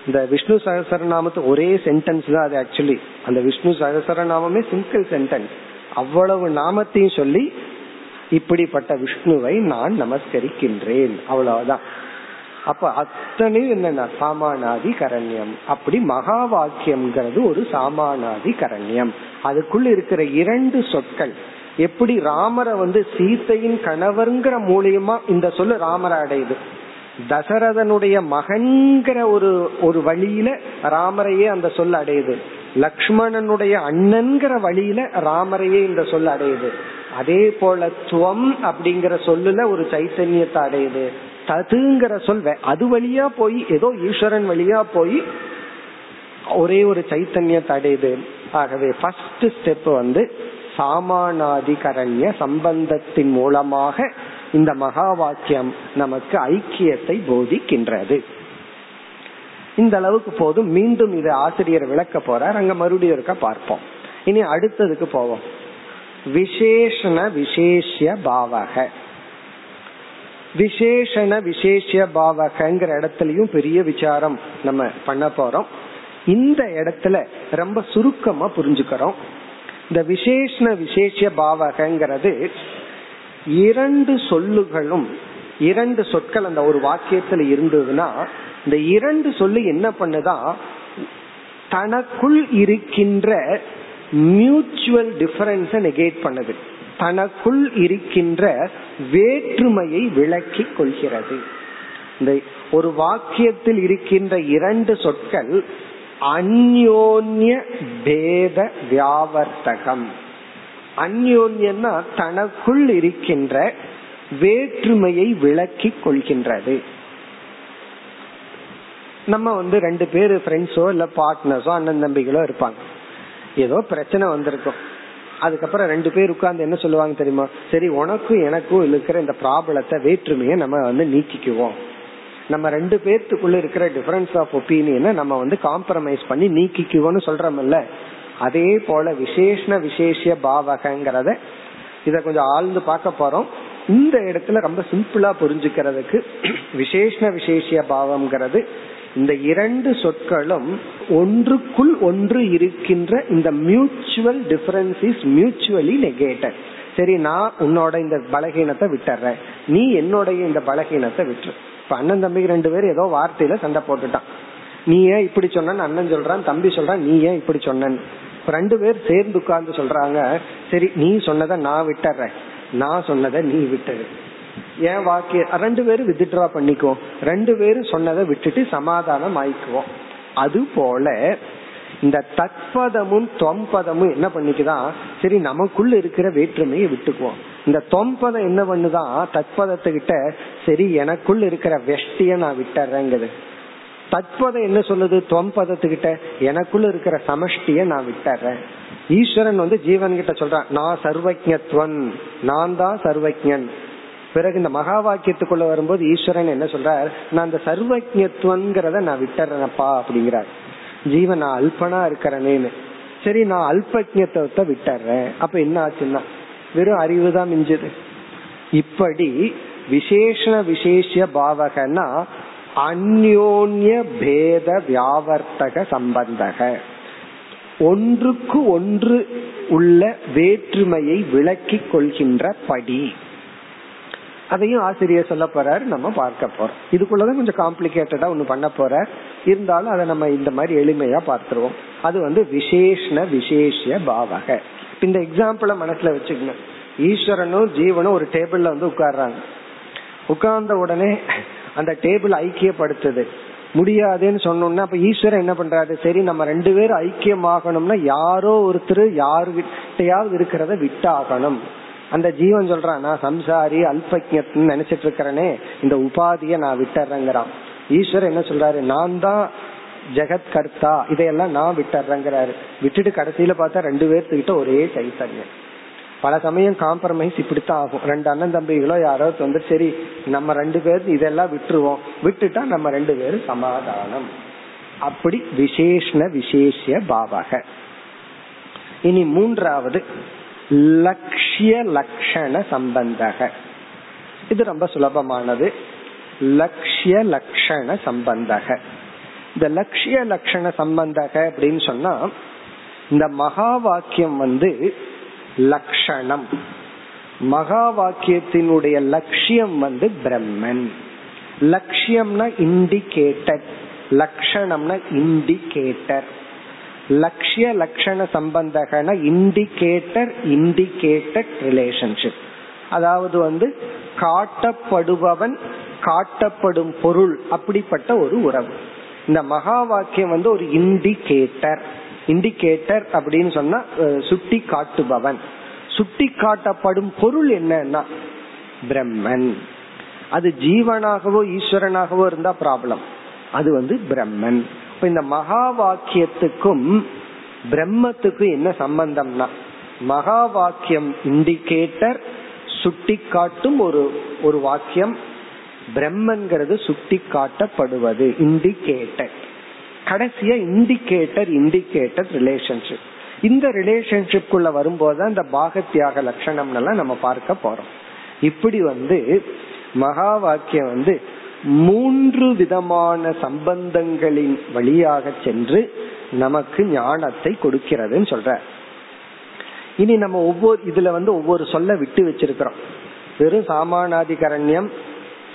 இந்த விஷ்ணு சகசரநாமத்து ஒரே சென்டென்ஸ் தான் அது ஆக்சுவலி அந்த விஷ்ணு சகசரநாமமே சிங்கிள் சென்டென்ஸ் அவ்வளவு நாமத்தையும் சொல்லி இப்படிப்பட்ட விஷ்ணுவை நான் நமஸ்கரிக்கின்றேன். அவ்வளவுதான். அப்ப அத்தனை என்னன்னா சாமானாதி கரண்யம் அப்படி மகா வாக்கியம்ங்கிறது ஒரு சாமானாதி கரண்யம் அதுக்குள்ள இருக்கிற இரண்டு சொற்கள். எப்படி ராமரை வந்து சீத்தையின் கணவர்ங்கிற மூலியமா இந்த சொல்லு ராமரை அடையுது? தசரதனுடைய மகன்கிற ஒரு ஒரு வழியில ராமரையே அந்த சொல் அடையுது. லக்ஷ்மணனுடைய அண்ணன்கிற வழியில ராமரையே இந்த சொல் அடையுது. அதே போல துவம் அப்படிங்கிற சொல்லுல ஒரு சைத்தன்யத்தை அடையுது. ததுங்கிற சொல் அது வழியா போய் ஏதோ ஈஸ்வரன் வழியா போய் ஒரே ஒரு சைத்தன்யத்தை அடையுது. ஆகவே ஃபர்ஸ்ட் ஸ்டெப் வந்து சாமானாதிகரண்ய சம்பந்தத்தின் மூலமாக இந்த மகா வாக்கியம் நமக்கு ஐக்கியத்தை போதிக்கின்றது. இந்த அளவுக்கு போதும். மீண்டும் இது ஆசிரியர் விளக்க போறார். அங்க மறுபடியும் இருக்க பார்ப்போம். இனி அடுத்ததுக்கு போவோம். விசேஷண விசேஷ பாவக. விசேஷண விசேஷ பாவகங்கிற இடத்துலயும் பெரிய விசாரம் நம்ம பண்ண போறோம். இந்த இடத்துல ரொம்ப சுருக்கமா புரிஞ்சுக்கிறோம். இந்த விசேஷண விசேஷ பாவகங்கிறது இரண்டு சொல்லுகளும் இரண்டு சொற்கள் அந்த ஒரு வாக்கியத்துல இருந்ததுன்னா இந்த இரண்டு சொல்லு என்ன பண்ணுதான் தனக்குள் இருக்கின்ற மியூச்சுவல் டிஃபரன்ஸ நெகேட் பண்ணுது. தனக்குள் இருக்கின்ற வேற்றுமையை விளக்கி கொள்கிறது. இந்த ஒரு வாக்கியத்தில் இருக்கின்ற இரண்டு சொற்கள் அந்யோன்ய பேத வியாவர்த்தகம். அந்யோன்யன்னா தனக்குள் இருக்கின்ற வேற்றுமையை விளக்கி கொள்கின்றது. நம்ம வந்து ரெண்டு பேர் ஃப்ரெண்ட்ஸோ இல்ல பார்ட்னர்ஸோ அண்ணன் தம்பிகளோ இருப்பாங்க. ஏதோ பிரச்சனை வந்திருக்கும். அதுக்கப்புறம் ரெண்டு பேர் உட்கார்ந்து என்ன சொல்லுவாங்க தெரியுமா? சரி உனக்கும் எனக்கும் இருக்கிற இந்த ப்ராப்ளத்தை வேற்றுமையை நம்ம வந்து நீக்கிக்குவோம். நம்ம ரெண்டு பேர்த்துக்குள்ள இருக்கிற டிஃபரன்ஸ் ஆஃப் ஒப்பீனியனை நம்ம வந்து காம்ப்ரமைஸ் பண்ணி நீக்கிக்குவோம்னு சொல்றோம்ல. அதே போல விசேஷ விசேஷ பாவகங்கிறத இத கொஞ்சம் ஆழ்ந்து பார்க்க போறோம். இந்த இடத்துல ரொம்ப சிம்பிளா புரிஞ்சுக்கிறதுக்கு விசேஷ விசேஷ பாவம்ங்கிறது இந்த இரண்டு சொற்களும் ஒன்றுக்குள் ஒன்று இருக்கின்ற இந்த mutual difference is mutually negated சரி நான் உன்னோட இந்த பலகீனத்தை விட்டுறேன். நீ என்னோடைய இந்த பலகீனத்தை விட்டுரு. இப்ப அண்ணன் தம்பி ரெண்டு பேரும் ஏதோ வார்த்தையில சண்டை போட்டுட்டான். நீ ஏன் இப்படி சொன்ன அண்ணன் சொல்றான் தம்பி சொல்றான் நீ ஏன் இப்படி சொன்னன்னு. ரெண்டு பேர் சேர்ந்து உட்கார்ந்து சொல்றாங்க. சரி நீ சொன்னதை நான் விட்டுறேன். நான் சொன்னதை நீ விட்டுரு. என் வாக்கிய ரெண்டு பேரும் வித்ட்ரா பண்ணிக்குவோம். ரெண்டு பேரும் சொன்னதை விட்டுட்டு சமாதானம் ஆயிக்குவோம். அது போல இந்த தத்பதமும் தொம்பதமும் என்ன பண்ணிக்குதான் சரி நமக்குள்ள இருக்கிற வேற்றுமையை விட்டுக்குவோம். இந்த தொம்பதம் என்ன பண்ணுதான் தத்பதத்துக்கிட்ட சரி எனக்குள்ள இருக்கிற வெஷ்டிய நான் விட்டுறேங்குது. தத்பதம் என்ன சொல்லுது? தொம்பதத்துக்கிட்ட எனக்குள்ள இருக்கிற சமஷ்டிய நான் விட்டுறேன். ஈஸ்வரன் வந்து ஜீவன் கிட்ட சொல்றான் நான் சர்வஜத்வன் நான் தான் சர்வஜன் பிறகு இந்த மகா வாக்கியத்துக்குள்ள வரும்போது ஈஸ்வரன் என்ன சொல்றார்? நான் அந்த சர்வஜத்வன்கிறத நான் விட்டுறேனப்பா அப்படிங்கிறார். ஜீவன் நான் அல்பனா இருக்கிறனேன்னு. சரி நான் அல்பஜத்துவத்தை விட்டுறேன். அப்ப என்ன ஆச்சுன்னா வெறும் அறிவு தான் மிஞ்சது. இப்படி விசேஷ விசேஷ பாவகனா அந்யோன்ய பேத வியாவர்த்தக சம்பந்தக. ஒன்றுக்கு ஒன்று உள்ள வேற்றுமையை விளக்கிக் கொள்கின்ற படி. அதையும் ஆசிரியர் சொல்ல போறாரு நம்ம பார்க்க போறோம். இதுக்குள்ளதான் கொஞ்சம் காம்ப்ளிகேட்டடா ஒண்ணு பண்ண போற இருந்தாலும் அதை நம்ம இந்த மாதிரி எளிமையா பார்த்துருவோம். அது வந்து விசேஷ விசேஷ பாவக. இந்த எக்ஸாம்பிள மனசுல வச்சுக்கணும். ஈஸ்வரனும் ஜீவனும் ஒரு டேபிள்ல வந்து உட்கார்றாங்க. உட்கார்ந்த உடனே அந்த டேபிள் ஐக்கியப்படுத்துது. முடியாதுன்னு சொன்னோம்னா அப்ப ஈஸ்வரன் என்ன பண்றாரு? சரி நம்ம ரெண்டு பேரும் ஐக்கியமாகணும்னா யாரோ ஒருத்தர் யாருகிட்டையாவது இருக்கிறத விட்டாகணும். அந்த ஜீவன் சொல்றான் நான் சம்சாரி அல்பஜத்னு நினைச்சிட்டு இருக்கிறனே இந்த உபாதிய நான் விட்டுறேங்கிறான். ஈஸ்வரர் என்ன சொல்றாரு? நான் தான் ஜெகத் கர்த்தா இதையெல்லாம் நான் விட்டுறேங்கிறாரு. விட்டுட்டு கடைசியில பார்த்தா ரெண்டு பேர்த்துக்கிட்ட ஒரே சைத்தன்யம். பல சமயம் காம்ப்ரமைஸ் இப்படித்தான் ஆகும். ரெண்டு அண்ணன் தம்பிகளோ யாராவது வந்து சரி நம்ம ரெண்டு பேர் இதெல்லாம் விட்டுருவோம். விட்டுட்டா நம்ம ரெண்டு பேரும் சமாதானம். அப்படி விசேஷ விசேஷ பாவக. இனி மூன்றாவது லட்சிய லட்சண சம்பந்தக. இது ரொம்ப சுலபமானது. லட்சிய லட்சண சம்பந்தக. இந்த லட்சிய லட்சண சம்பந்தக அப்படின்னு சொன்னா இந்த மகா வாக்கியம் வந்து லட்சணம் மகா வாக்கியத்தினுடைய லட்சியம் வந்து பிரம்மன். லட்சியம்னா இண்டிகேட்டர் லட்சணம்னா இண்டிகேட்டர் லட்சிய லட்சண சம்பந்தகன இண்டிகேட்டர் இண்டிகேட்டட் ரிலேஷன்ஷிப். அதாவது வந்து காட்டப்படுபவன் காட்டப்படும் பொருள் அப்படிப்பட்ட ஒரு உறவு. இந்த மகா வாக்கியம் வந்து ஒரு இண்டிகேட்டர். இண்டிகேட்டர் அப்படின்னு சொன்னா சுட்டி காட்டுபவன். சுட்டி காட்டப்படும் பொருள் என்னன்னா பிரம்மன். அது ஜீவனாகவோ ஈஸ்வரனாகவோ இருந்தா ப்ராப்ளம் அது வந்து பிரம்மன். இப்ப இந்த மகா வாக்கியத்துக்கும் பிரம்மத்துக்கும் என்ன சம்பந்தம்னா மகா வாக்கியம் இண்டிகேட்டர் சுட்டி காட்டும் ஒரு ஒரு வாக்கியம் பிரம்மன்கிறது சுட்டி காட்டப்படுவது இண்டிகேட்டர். கடைசியா இண்டிகேட்டர் இண்டிகேட்டர் ரிலேஷன்ஷிப் இந்த ரிலேஷன்ஷிப் குள்ள வரும்போது இந்த பாகத்தியாக லட்சணம் எல்லாம் நம்ம பார்க்க போறோம். இப்படி வந்து மகா வாக்கியம் வந்து மூன்று விதமான சம்பந்தங்களின் வழியாக சென்று நமக்கு ஞானத்தை கொடுக்கிறதுன்னு சொல்ற. இனி நம்ம ஒவ்வொரு இதுல வந்து ஒவ்வொரு சொல்ல விட்டு வச்சிருக்கிறோம். வெறும் சாமானாதிகரண்யம்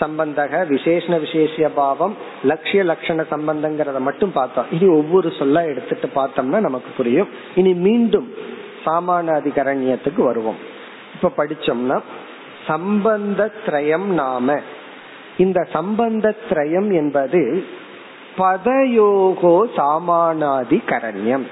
சம்பந்தக விசேஷ விசேஷ பாவம் லட்சிய லட்சண சம்பந்தங்கிறத மட்டும் பார்த்தோம். இனி ஒவ்வொரு சொல்ல எடுத்துட்டு பார்த்தோம்னா நமக்கு புரியும். இனி மீண்டும் சாமானாதிகரண்யத்துக்கு வருவோம். இப்ப படிச்சோம்னா சம்பந்த திரயம் நாம இந்த சம்பந்த திரயம் என்பது பதயோகோ சாமானாதி கரண்யம்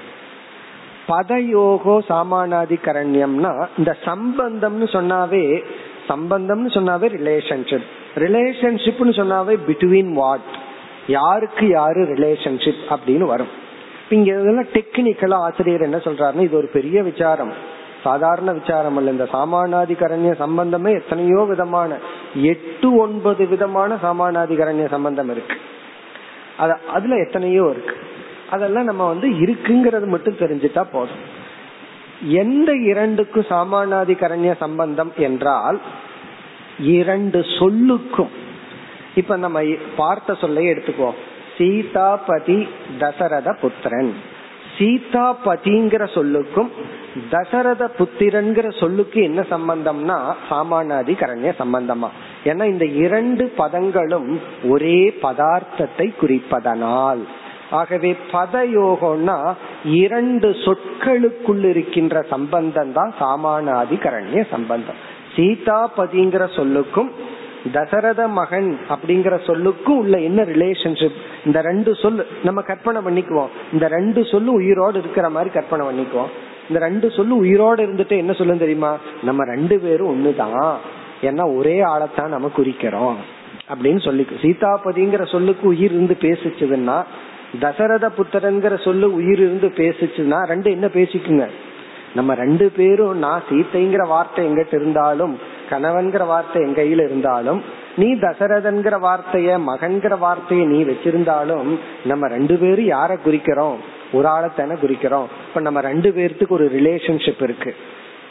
பதயோகோ சாமானாதி கரண்யம்னா இந்த சம்பந்தம்னு சொன்னாவே சம்பந்தம்னு சொன்னாவே ரிலேஷன்ஷிப் ரிலேஷன்ஷிப்னு சொன்னாவே பிட்வீன் வாட் யாருக்கு யாரு ரிலேஷன்ஷிப் அப்படின்னு வரும். இங்க இதெல்லாம் டெக்னிக்கலா ஆசிரியர் என்ன சொல்றாருன்னு இது ஒரு பெரிய விசாரம். சாதாரண விசாரம் அல்ல. இந்த சாமானாதிகரண்ய சம்பந்தமே எத்தனையோ விதமான எட்டு ஒன்பது விதமான சாமானாதிகரண்ய சம்பந்தம் இருக்கு. அத அதுல எத்தனையோ இருக்கு. அதெல்லாம் நம்ம வந்து இருக்குங்கிறது மட்டும் தெரிஞ்சுட்டா போதும். எந்த இரண்டுக்கும் சாமானாதிகரண்ய சம்பந்தம் என்றால் இரண்டு சொல்லுக்கும். இப்ப நம்ம பார்த்த சொல்லை எடுத்துக்குவோம். சீதாபதி தசரத புத்திரன். சீதாபதிங்கிற சொல்லுக்கும் தசரத புத்திரன்கிற சொல்லுக்கு என்ன சம்பந்தம்னா சாமானாதி கரண்ய சம்பந்தமா. ஏன்னா இந்த இரண்டு பதங்களும் ஒரே பதார்த்தத்தை குறிப்பதனால். ஆகவே பதயோகம்னா இரண்டு சொற்களுக்குள் இருக்கின்ற சம்பந்தம் தான் சாமானாதி கரண்ய சம்பந்தம். சீதாபதிங்கிற சொல்லுக்கும் தசரத மகன் அப்படிங்கிற சொல்லுக்கும் உள்ள என்ன ரிலேஷன்ஷிப் இந்த ரெண்டு சொல் நம்ம கற்பனை பண்ணிக்குவோம். இந்த ரெண்டு சொல்லு உயிரோடு இருக்கிற மாதிரி கற்பனை பண்ணிக்குவோம். இந்த ரெண்டு சொல்லு உயிரோடு இருந்துட்டு என்ன சொல்லும் தெரியுமா? நம்ம ரெண்டு பேரும் ஒண்ணுதான். ஏன்னா ஒரே ஆளைத்தான் நம்ம குறிக்கிறோம். அப்படின்னு சொல்லி சீதாபதிங்கிற சொல்லுக்கு உயிர் இருந்து பேசிச்சதுன்னா தசரத புத்திரங்கிற சொல்லு உயிர் இருந்து பேசிச்சுன்னா ரெண்டு என்ன பேசிக்குங்க? நம்ம ரெண்டு பேரும் நான் சீத்தைங்கிற வார்த்தை எங்கிட்ட இருந்தாலும் கணவன்கிற வார்த்தை என் கையில இருந்தாலும் நீ தசரதன்கிற வார்த்தைய மகன்கிற வார்த்தைய நீ வச்சிருந்தாலும் நம்ம ரெண்டு பேரும் யார குறிக்கிறோம்? ஒரு ஆளத்தான குறிக்கிறோம். இப்ப நம்ம ரெண்டு பேர்த்துக்கு ஒரு ரிலேஷன்ஷிப் இருக்கு.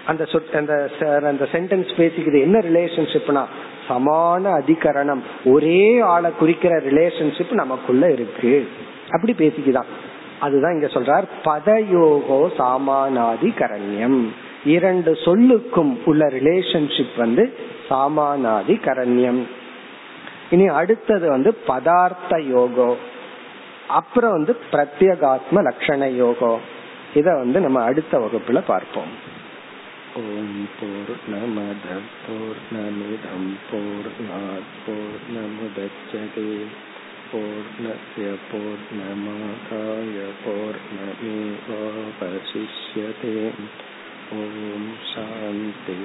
அந்த அந்த அந்த சென்டென்ஸ் பேசிக்கிறது என்ன ரிலேஷன்ஷிப்னா சமான அதிகரணம். ஒரே ஆளை குறிக்கிற ரிலேஷன்ஷிப் நமக்குள்ள இருக்கு. அப்படி பேசிக்குதான். அதுதான் இங்க சொல்றார் பதயோகோ சாமானாதி கரண்யம் இரண்டு சொல்லுக்கும் உள்ள ரிலேஷன்ஷிப் வந்து சாமானாதி கரண்யம். இனி அடுத்தது வந்து பதார்த்த யோகோ. அப்புறம் வந்து பிரத்யகாத்ம லட்சண யோகோ. இத வந்து நம்ம அடுத்த வகுப்புல பார்ப்போம். ஓம் பூர்ணமத பூர்ணமிதம் பூர்ணாத் பூர்ணமுதச்சதே. பூர்ணஸ்ய பூர்ணமாதாய பூர்ணமேவாவசிஷ்யதே. ஓம் சாந்தி